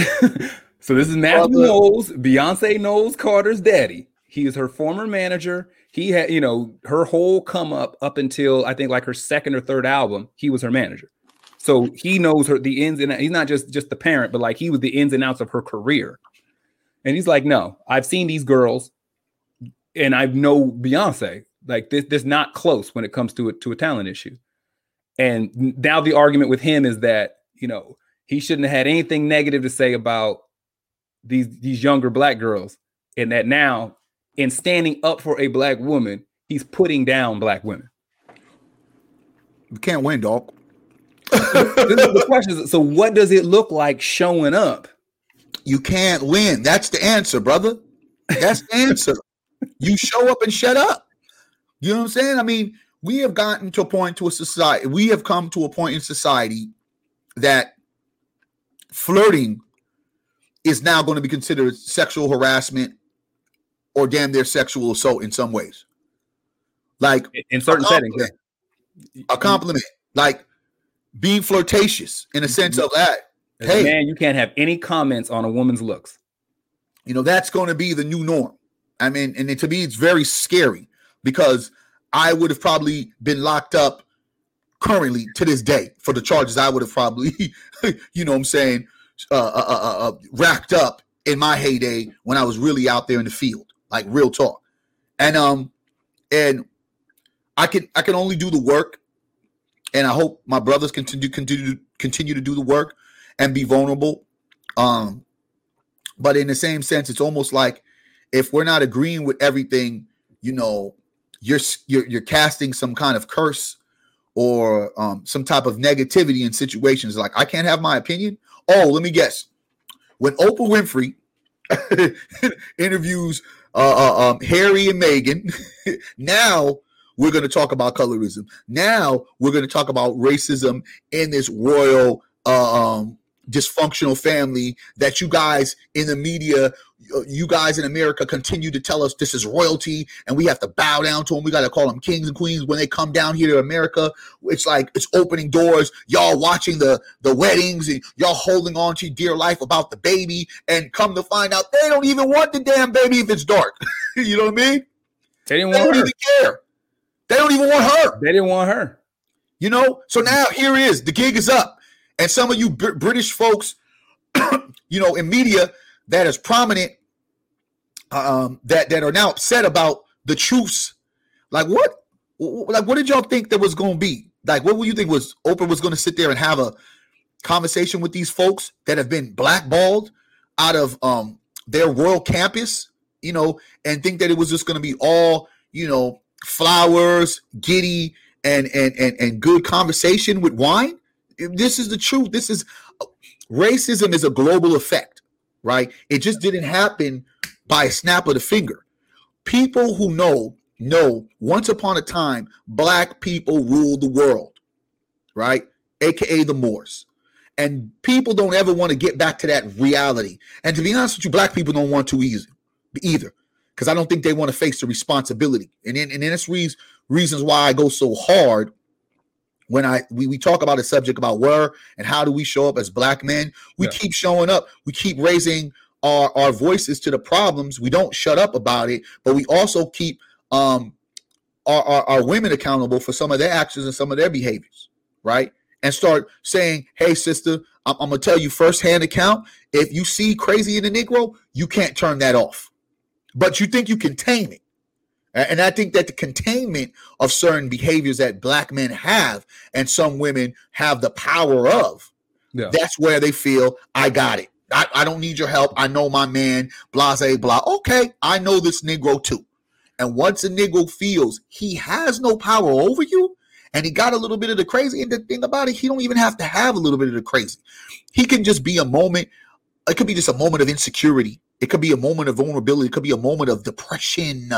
so, this is Matthew Knowles, Beyonce Knowles Carter's daddy. He is her former manager. He had, you know, her whole come up up until I think like her second or third album, he was her manager. So he knows her the ins and he's not just just the parent, but like he was the ins and outs of her career. And he's like, no, I've seen these girls, and I know Beyonce. Like this, this not close when it comes to it to a talent issue. And now the argument with him is that you know he shouldn't have had anything negative to say about these these younger black girls, and that now in standing up for a black woman, he's putting down black women. You can't win, dog. the question so what does it look like showing up? You can't win. That's the answer, brother. That's the answer. you show up and shut up. You know what I'm saying? I mean, we have gotten to a point to a society. We have come to a point in society that flirting is now going to be considered sexual harassment or damn near sexual assault in some ways. Like in certain settings, a compliment, like being flirtatious in a mm-hmm. sense of that. As hey, man, you can't have any comments on a woman's looks. You know that's going to be the new norm. I mean, and to me, it's very scary because I would have probably been locked up currently to this day for the charges I would have probably, you know, what I'm saying, uh uh, uh, uh, uh, racked up in my heyday when I was really out there in the field, like real talk. And um, and I can I can only do the work and I hope my brothers continue continue continue to do the work and be vulnerable. Um, but in the same sense, it's almost like if we're not agreeing with everything, you know, you're you're, you're casting some kind of curse or um, some type of negativity in situations. Like I can't have my opinion. Oh, let me guess. When Oprah Winfrey interviews uh, uh, um, Harry and Meghan, now we're going to talk about colorism. Now we're going to talk about racism in this royal, uh, um, dysfunctional family that you guys in the media, you guys in America continue to tell us this is royalty and we have to bow down to them. We got to call them kings and queens when they come down here to America. It's like it's opening doors. Y'all watching the the weddings and y'all holding on to dear life about the baby and come to find out they don't even want the damn baby if it's dark. you know what I mean? They didn't they don't even care. They don't even want her. They didn't want her. You know, so now here is the gig is up, and some of you Br- British folks, you know, in media that is prominent, um, that that are now upset about the truths. Like what? Like what did y'all think there was going to be? Like what would you think was Oprah was going to sit there and have a conversation with these folks that have been blackballed out of um their royal campus, you know, and think that it was just going to be all you know flowers, giddy, and and and and good conversation with wine. This is the truth. This is racism is a global effect, right? It just didn't happen by a snap of the finger. People who know know once upon a time black people ruled the world, right? AKA the Moors. And people don't ever want to get back to that reality. And to be honest with you, black people don't want to either. Either because I don't think they want to face the responsibility. And in, and that's reasons reasons why I go so hard when I we, we talk about a subject about where and how do we show up as black men. We yeah. keep showing up. We keep raising our our voices to the problems. We don't shut up about it, but we also keep um our, our, our women accountable for some of their actions and some of their behaviors, right? And start saying, "Hey, sister, I'm, I'm gonna tell you firsthand account. If you see crazy in a Negro, you can't turn that off." but you think you can tame it. And I think that the containment of certain behaviors that black men have and some women have the power of, yeah. that's where they feel, I got it. I, I don't need your help. I know my man, blase, blah. Okay, I know this Negro too. And once a Negro feels he has no power over you, and he got a little bit of the crazy, and the thing about it, he don't even have to have a little bit of the crazy. He can just be a moment. It could be just a moment of insecurity it could be a moment of vulnerability. It could be a moment of depression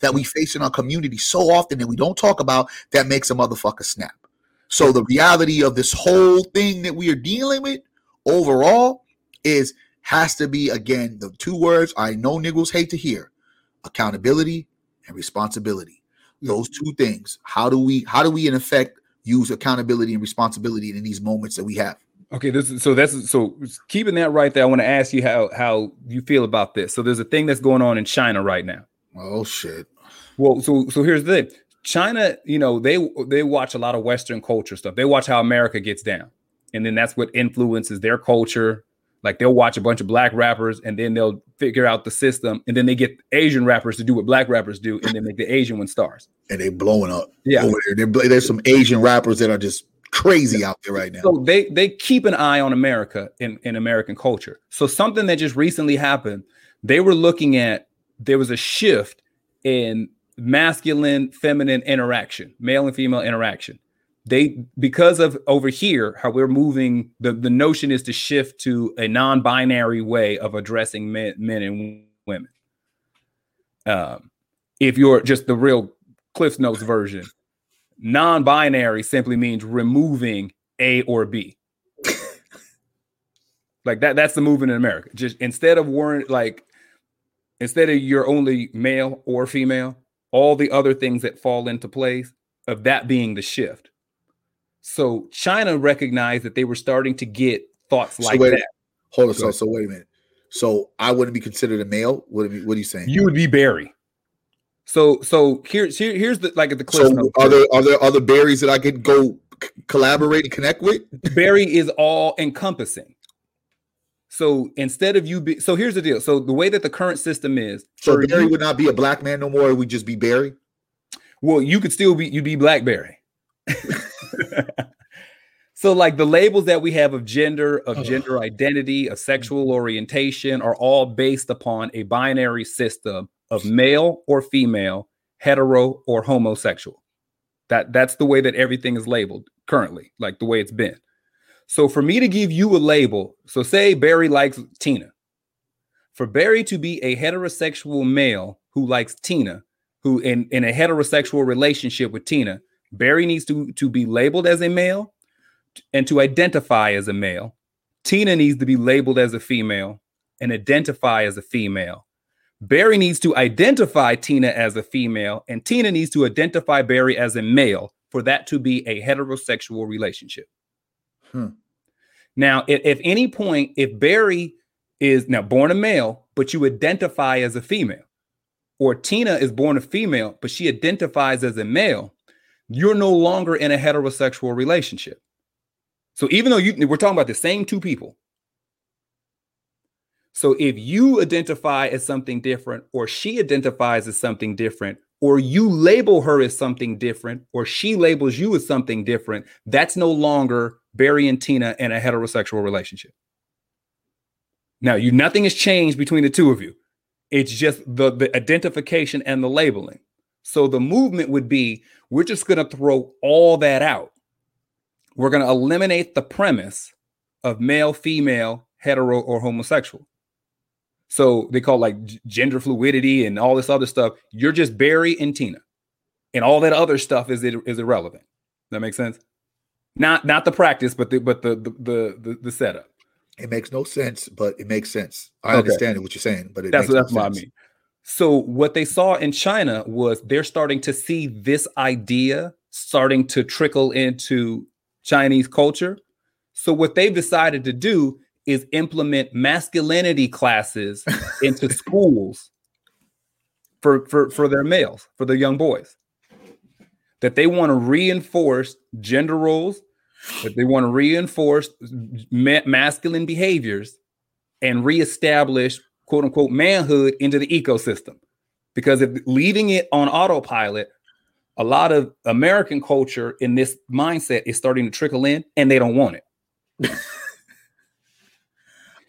that we face in our community so often that we don't talk about that makes a motherfucker snap. So the reality of this whole thing that we are dealing with overall is has to be again the two words I know niggles hate to hear: accountability and responsibility. Those mm. two things. How do we how do we in effect use accountability and responsibility in these moments that we have? Okay, this is so that's so keeping that right there. I want to ask you how how you feel about this. So there's a thing that's going on in China right now. Oh shit. Well, so so here's the thing. China, you know, they they watch a lot of Western culture stuff. They watch how America gets down. and then that's what influences their culture. Like they'll watch a bunch of black rappers and then they'll figure out the system, and then they get Asian rappers to do what black rappers do, and then make the Asian one stars. And they're blowing up. Yeah. over there. They're- there's some Asian rappers that are just crazy out there right now. So they they keep an eye on America in, in American culture. So something that just recently happened, they were looking at there was a shift in masculine feminine interaction, male and female interaction. They because of over here how we're moving the the notion is to shift to a non-binary way of addressing men, men and women. Um, if you're just the real Cliff Notes version, non-binary simply means removing A or B. like that, that's the movement in America. Just instead of worrying, like instead of you're only male or female, all the other things that fall into place of that being the shift. So China recognized that they were starting to get thoughts So like wait- that. Hold on. So, so wait a minute. So I wouldn't be considered a male. What are, you- what are you saying? You would be Barry. So so here's here, here's the like the cliff so are there are there other berries that I could go c- collaborate and connect with? Barry is all encompassing. So instead of you be so here's the deal. So the way that the current system is, So Barry you- would not be a black man no more. It would just be Barry. well, you could still be you'd be Blackberry. so like the labels that we have of gender, of Ugh. gender identity, of sexual orientation are all based upon a binary system of male or female, hetero or homosexual. That that's the way that everything is labeled currently, like the way it's been. So for me to give you a label, so say Barry likes Tina. For Barry to be a heterosexual male who likes Tina, who in, in a heterosexual relationship with Tina, Barry needs to, to be labeled as a male and to identify as a male. Tina needs to be labeled as a female and identify as a female. Barry needs to identify Tina as a female, and Tina needs to identify Barry as a male for that to be a heterosexual relationship. Hmm. Now, if, if any point, if Barry is now born a male, but you identify as a female, or Tina is born a female, but she identifies as a male, you're no longer in a heterosexual relationship. So even though you we're talking about the same two people. So if you identify as something different, or she identifies as something different, or you label her as something different, or she labels you as something different, that's no longer Barry and Tina in a heterosexual relationship. Now, you nothing has changed between the two of you. It's just the, the identification and the labeling. So the movement would be we're just going to throw all that out. We're going to eliminate the premise of male, female, hetero, or homosexual. So they call like gender fluidity and all this other stuff. You're just Barry and Tina, and all that other stuff is is irrelevant. That makes sense. Not not the practice, but the but the the the, the, setup. It makes no sense, but it makes sense. I Okay. understand what you're saying, but it That's makes no that's what I mean. So what they saw in China was they're starting to see this idea starting to trickle into Chinese culture. So what they've decided to do is implement masculinity classes into schools for, for, for their males, for their young boys. That they want to reinforce gender roles, that they want to reinforce ma- masculine behaviors and reestablish quote unquote manhood into the ecosystem. Because if leaving it on autopilot, a lot of American culture in this mindset is starting to trickle in and they don't want it.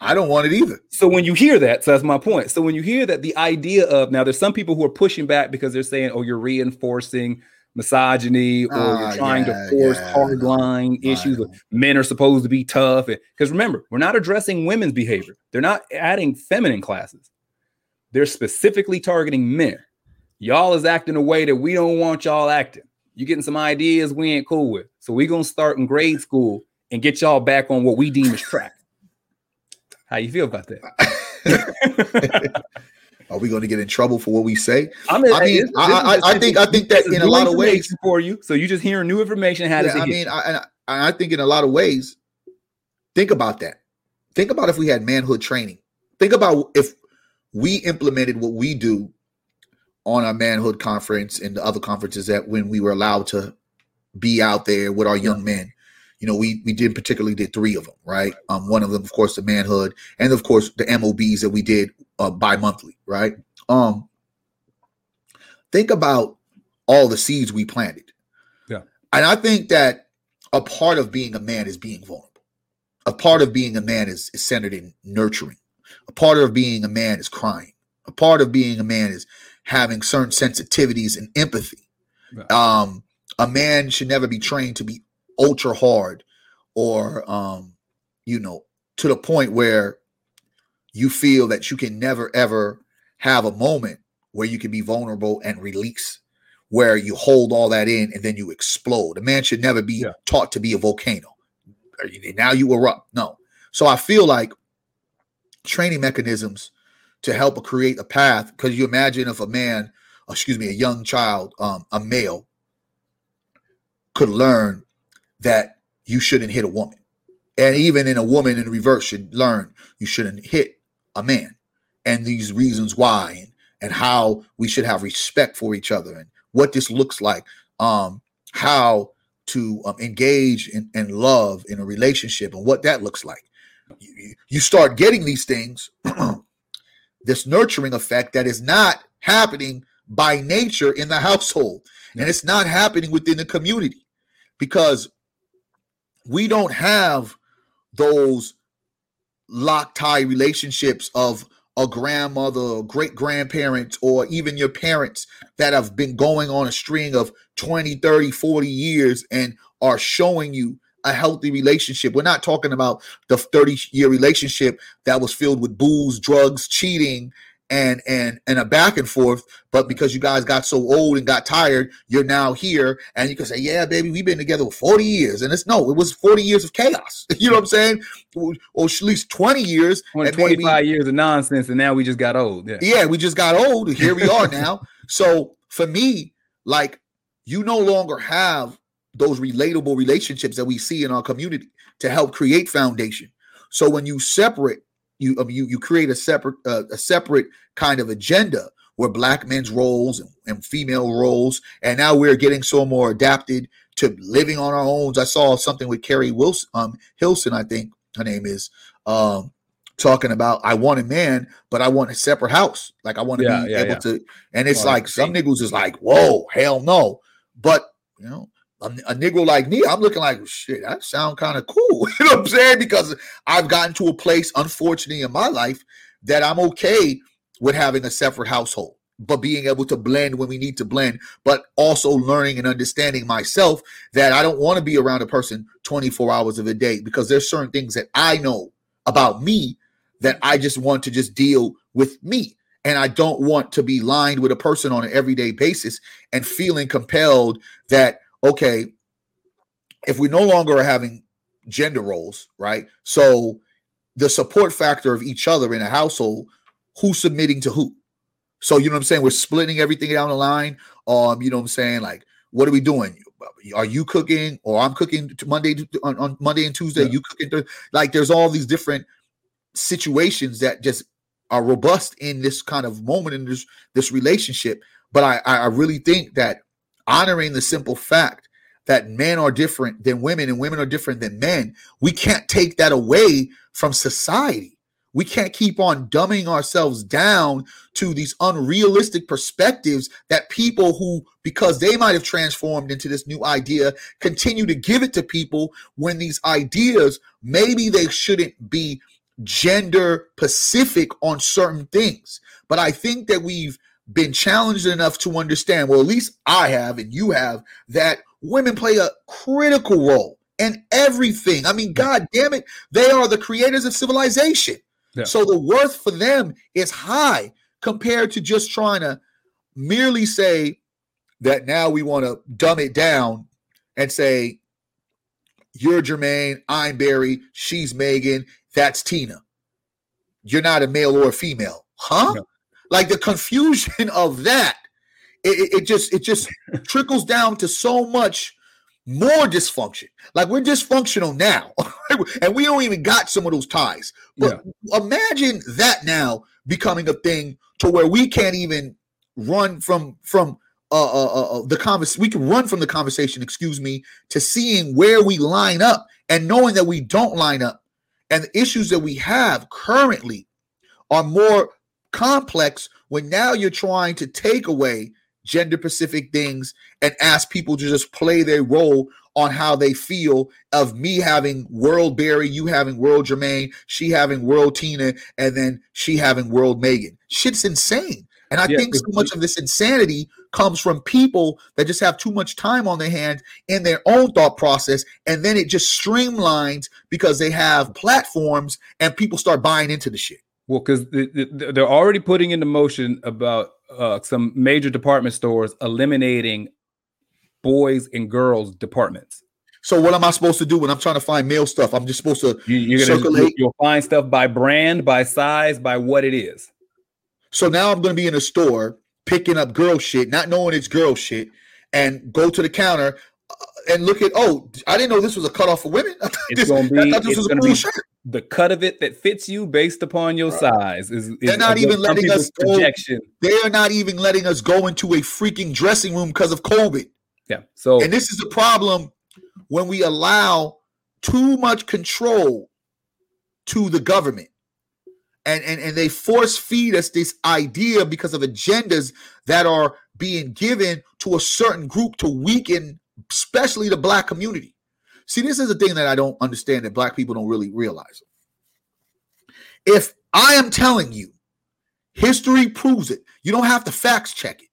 I don't want it either. So when you hear that, so that's my point. So when you hear that, the idea of now there's some people who are pushing back because they're saying, oh, you're reinforcing misogyny or Ah, you're trying yeah, to force yeah, hard I know. line I issues of men are supposed to be tough. Because remember, we're not addressing women's behavior. They're not adding feminine classes. They're specifically targeting men. Y'all is acting a way that we don't want y'all acting. You getting some ideas we ain't cool with. So we gonna start in grade school and get y'all back on what we deem as track. How you feel about that? Are we going to get in trouble for what we say? I mean, I mean, this- I- this I- I think- I think that in a lot of ways- for you. So you just hearing new information. How Yeah, it I mean. I, I, I think in a lot of ways, think about that. Think about if we had manhood training. Think about if we implemented what we do on our manhood conference and the other conferences that when we were allowed to be out there with our young men. you know, we we did particularly did three of them, right? Um, one of them, of course, the manhood, and of course the MOBs that we did uh, bi-monthly, right? Um, think about all the seeds we planted. Yeah, and I think that a part of being a man is being vulnerable. A part of being a man is, is centered in nurturing. A part of being a man is crying. A part of being a man is having certain sensitivities and empathy. Yeah. Um, a man should never be trained to be ultra hard or um, you know, to the point where you feel that you can never ever have a moment where you can be vulnerable and release, where you hold all that in and then you explode. A man should never be yeah. taught to be a volcano. Now you erupt. No. So I feel like training mechanisms to help create a path. Because you imagine if a man, excuse me, a young child, um, a male, could learn that you shouldn't hit a woman. And even in a woman in reverse should learn you shouldn't hit a man and these reasons why and, and how we should have respect for each other and what this looks like, um, how to um, engage in, in love in a relationship and what that looks like. You, you start getting these things, this nurturing effect that is not happening by nature in the household. And it's not happening within the community because we don't have those lock tie relationships of a grandmother, great grandparents, or even your parents that have been going on a string of 20, 30, 40 years and are showing you a healthy relationship. We're not talking about the 30 year relationship that was filled with booze, drugs, cheating, and and and a back and forth but because you guys got so old and got tired you're now here and you can say yeah baby we've been together for 40 years and it's no it was 40 years of chaos. You know what i'm saying? Or, at least 20 years 20, 25 maybe, years of nonsense and now we just got old yeah. yeah we just got old here we are now. So for me like you no longer have those relatable relationships that we see in our community to help create foundation. So when you separate you you you create a separate uh, a separate kind of agenda where black men's roles and, and, female roles, and now we're getting so more adapted to living on our own. I saw something with Keri Wilson, um, Hilson, I think her name is, um, talking about I want a man, but I want a separate house. Like I want to yeah, be yeah, able yeah. to, and it's like some niggas is like, whoa, hell no. But you know, a, Negro like me, I'm looking like shit. That sound kind of cool. you know what I'm saying? Because I've gotten to a place, unfortunately, in my life that I'm okay with having a separate household, but being able to blend when we need to blend, but also learning and understanding myself that I don't want to be around a person 24 hours of a day because there's certain things that I know about me that I just want to just deal with me. And I don't want to be lined with a person on an everyday basis and feeling compelled that okay, if we no longer are having gender roles, right? So the support factor of each other in a household, who's submitting to who? So you know what I'm saying? We're splitting everything down the line. Um, you know what I'm saying? Like, what are we doing? Are you cooking or I'm cooking Monday on, on Monday and Tuesday? Yeah. You cooking? Like, there's all these different situations that just are robust in this kind of moment in this this relationship. But I I really think that honoring the simple fact that men are different than women and women are different than men, we can't take that away from society. We can't keep on dumbing ourselves down to these unrealistic perspectives that people who, because they might have transformed into this new idea, continue to give it to people when these ideas, maybe they shouldn't be gender specific on certain things. But I think that we've been challenged enough to understand, well, at least I have and you have, that women play a critical role in everything. I mean, God damn it, they are the creators of civilization. Yeah. So the worth for them is high compared to just trying to merely say that now we want to dumb it down and say, you're Jermaine, I'm Barry, she's Meghan, that's Tina. You're not a male or a female. Huh? No like the confusion of that it, it just it just trickles down to so much more dysfunction like we're dysfunctional now and we don't even got some of those ties but yeah. imagine that now becoming a thing to where we can't even run from from uh, uh, uh, uh the conversation. We can run from the conversation, excuse me, to seeing where we line up and knowing that we don't line up, and the issues that we have currently are more complex when now you're trying to take away gender specific things and ask people to just play their role on how they feel of me having world Barry, you having world Jermaine, she having world Tina, and then she having world Meghan. Shit's insane. And I yeah, think so much of this insanity comes from people that just have too much time on their hands in their own thought process. And then it just streamlines because they have platforms and people start buying into the shit. Well, because they're already putting into motion about uh, some major department stores eliminating boys and girls departments. So what am I supposed to do when I'm trying to find male stuff? I'm just supposed to you, are gonna circulate. You'll find stuff by brand, by size, by what it is. So now I'm gonna be in a store picking up girl shit, not knowing it's girl shit, and go to the counter and look at. Oh, I didn't know this was a cutoff for women. It's this, gonna be. this was a cool shirt. The cut of it that fits you based upon your right. size is. is They're not even letting us go. Projection. They are not even letting us go into a freaking dressing room because of COVID. Yeah. So and this is the problem when we allow too much control to the government. And, and, and they force feed us this idea because of agendas that are being given to a certain group to weaken, especially the black community. See, this is a thing that I don't understand that black people don't really realize. If I am telling you, history proves it, you don't have to facts check it.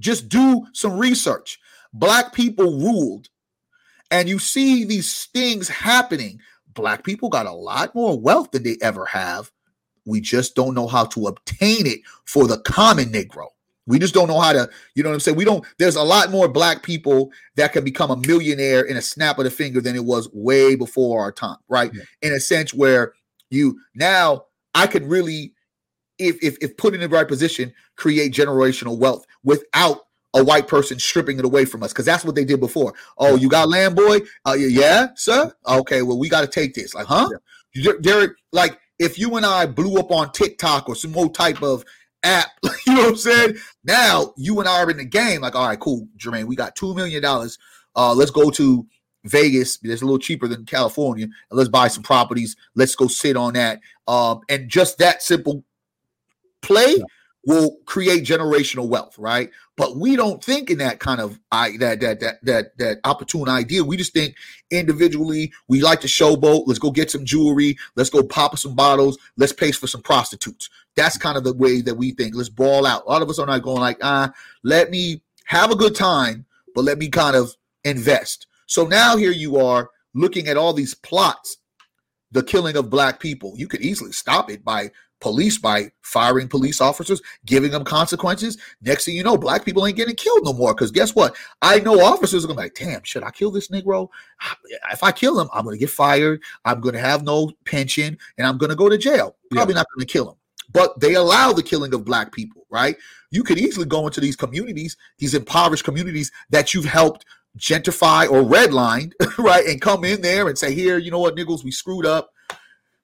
Just do some research black people ruled and you see these things happening black people got a lot more wealth than they ever have we just don't know how to obtain it for the common negro we just don't know how to you know what i'm saying we don't there's a lot more black people that can become a millionaire in a snap of the finger than it was way before our time right yeah. in a sense where you now i could really if, if if put in the right position create generational wealth without a white person stripping it away from us because that's what they did before. Oh, you got land, boy? Uh, yeah, sir. Okay, well, we got to take this. Like, huh? Yeah. Derek, like, if you and I blew up on TikTok or some more type of app, you know what I'm saying? Now you and I are in the game. Like, all right, cool, Jermaine, we got two million dollars. Uh, let's go to Vegas. It's a little cheaper than California, and let's buy some properties. Let's go sit on that. Um, and just that simple play. Yeah will create generational wealth, right? But we don't think in that kind of I that that that that that opportune idea. We just think individually. We like to showboat. Let's go get some jewelry. Let's go pop some bottles. Let's pay for some prostitutes. That's kind of the way that we think. Let's ball out. A lot of us are not going like, ah, let me have a good time, but let me kind of invest. So now here you are looking at all these plots the killing of black people. You could easily stop it by police by firing police officers, giving them consequences. Next thing you know, black people ain't getting killed no more. Because guess what? I know officers are gonna be like, damn, should I kill this Negro? If I kill him, I'm gonna get fired. I'm gonna have no pension, and I'm gonna go to jail. Probably yeah. not gonna kill him. But they allow the killing of black people, right? You could easily go into these communities, these impoverished communities that you've helped gentrify or redlined, right? And come in there and say, here, you know what, niggles, we screwed up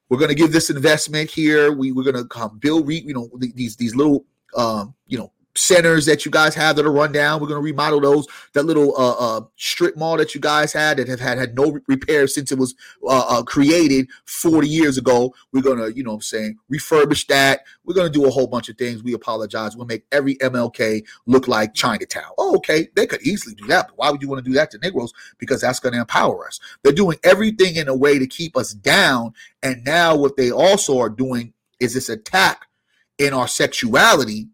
we're going to give this investment here. We, we're going to um, build, re, you know, these these little, um, you know, centers that you guys have that are run down. We're going to remodel those. That little uh, uh, strip mall that you guys had that have had had no repairs since it was uh, uh, created 40 years ago. We're going to, you know, I'm saying, refurbish that. We're going to do a whole bunch of things. We apologize. We'll make every MLK look like Chinatown. Oh, okay, they could easily do that, but why would you want to do that to Negroes? Because that's going to empower us. They're doing everything in a way to keep us down. And now what they also are doing is this attack in our sexuality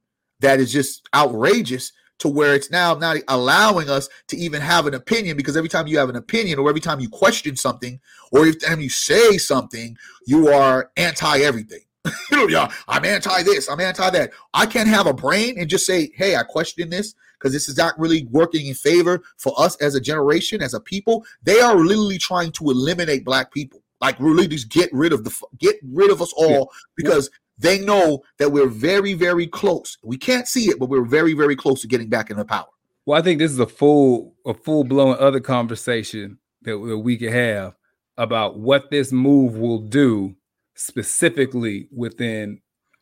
that is just outrageous to where it's now not allowing us to even have an opinion because every time you have an opinion or every time you question something or every time you say something, you are anti everything. you know, yeah, I'm anti this, I'm anti that. I can't have a brain and just say, hey, I question this because this is not really working in favor for us as a generation, as a people. They are literally trying to eliminate black people. Like really just get rid of the get rid of us all because they know that we're very, very close. We can't see it, but we're very, very close to getting back into power. Well, I think this is a full, a full blown other conversation that we could have about what this move will do specifically within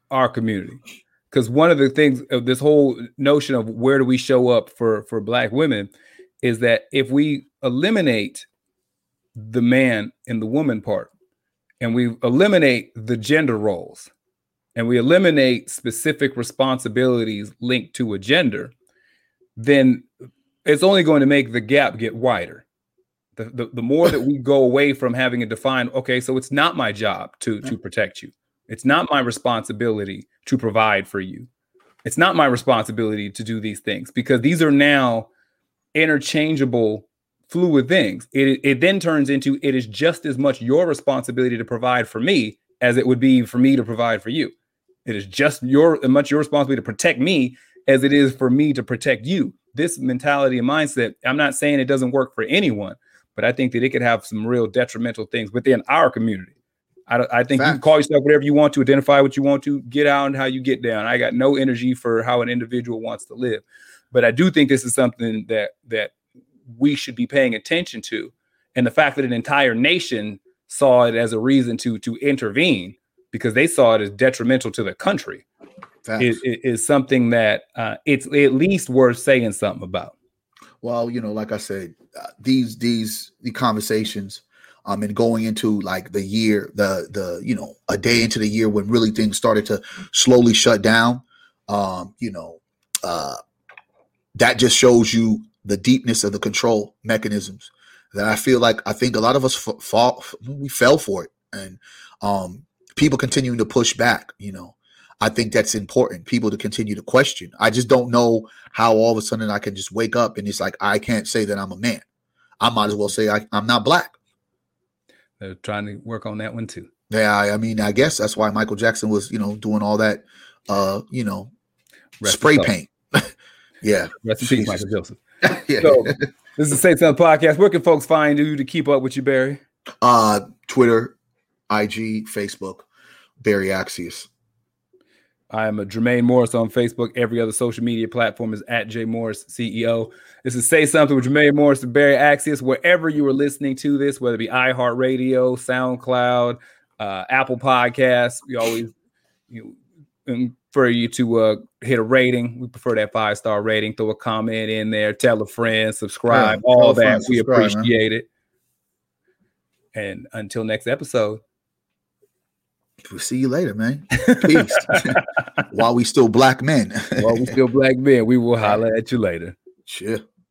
our community. because one of the things of this whole notion of where do we show up for for black women is that if we eliminate the man and the woman part and we eliminate the gender roles and we eliminate specific responsibilities linked to a gender then it's only going to make the gap get wider the, the, the more that we go away from having a defined okay so it's not my job to to protect you it's not my responsibility to provide for you. It's not my responsibility to do these things because these are now interchangeable, fluid things. It, it then turns into it is just as much your responsibility to provide for me as it would be for me to provide for you. It is just your much your responsibility to protect me as it is for me to protect you. This mentality and mindset, I'm not saying it doesn't work for anyone, but I think that it could have some real detrimental things within our community. I, I think Facts. you can call yourself whatever you want to, identify what you want to, get out and how you get down. I got no energy for how an individual wants to live, but I do think this is something that that we should be paying attention to, and the fact that an entire nation saw it as a reason to to intervene because they saw it as detrimental to the country. Is, is, something that uh, it's at least worth saying something about. Well, you know, like I said, uh, these these the conversations um, and going into like the year, the the you know a day into the year when really things started to slowly shut down, um, you know, uh, that just shows you the deepness of the control mechanisms that I feel like I think a lot of us f- fall we fell for it, and um, people continuing to push back. You know, I think that's important. People to continue to question. I just don't know how all of a sudden I can just wake up and it's like I can't say that I'm a man. I might as well say I, I'm not black. They're trying to work on that one too. Yeah, I mean, I guess that's why Michael Jackson was, you know, doing all that, uh, you know, Rest spray paint. yeah. Rest in peace, Michael Joseph. yeah. So this is the Say Something podcast. Where can folks find you to keep up with you, Barry? Uh, Twitter, IG, Facebook, Barry Accius. I am a Jermaine Morris on Facebook. Every other social media platform is at J Morris CEO. This is Say Something with Jermaine Morris and Barry Accius. Wherever you are listening to this, whether it be iHeartRadio, SoundCloud, uh, Apple Podcasts, we always you prefer you to uh, hit a rating. We prefer that five star rating. Throw a comment in there. Tell a friend. Subscribe. Yeah, all that. we appreciate man. it. And until next episode. We'll see you later, man. Peace. While we still black men. While we still black men, we will holler at you later. Sure.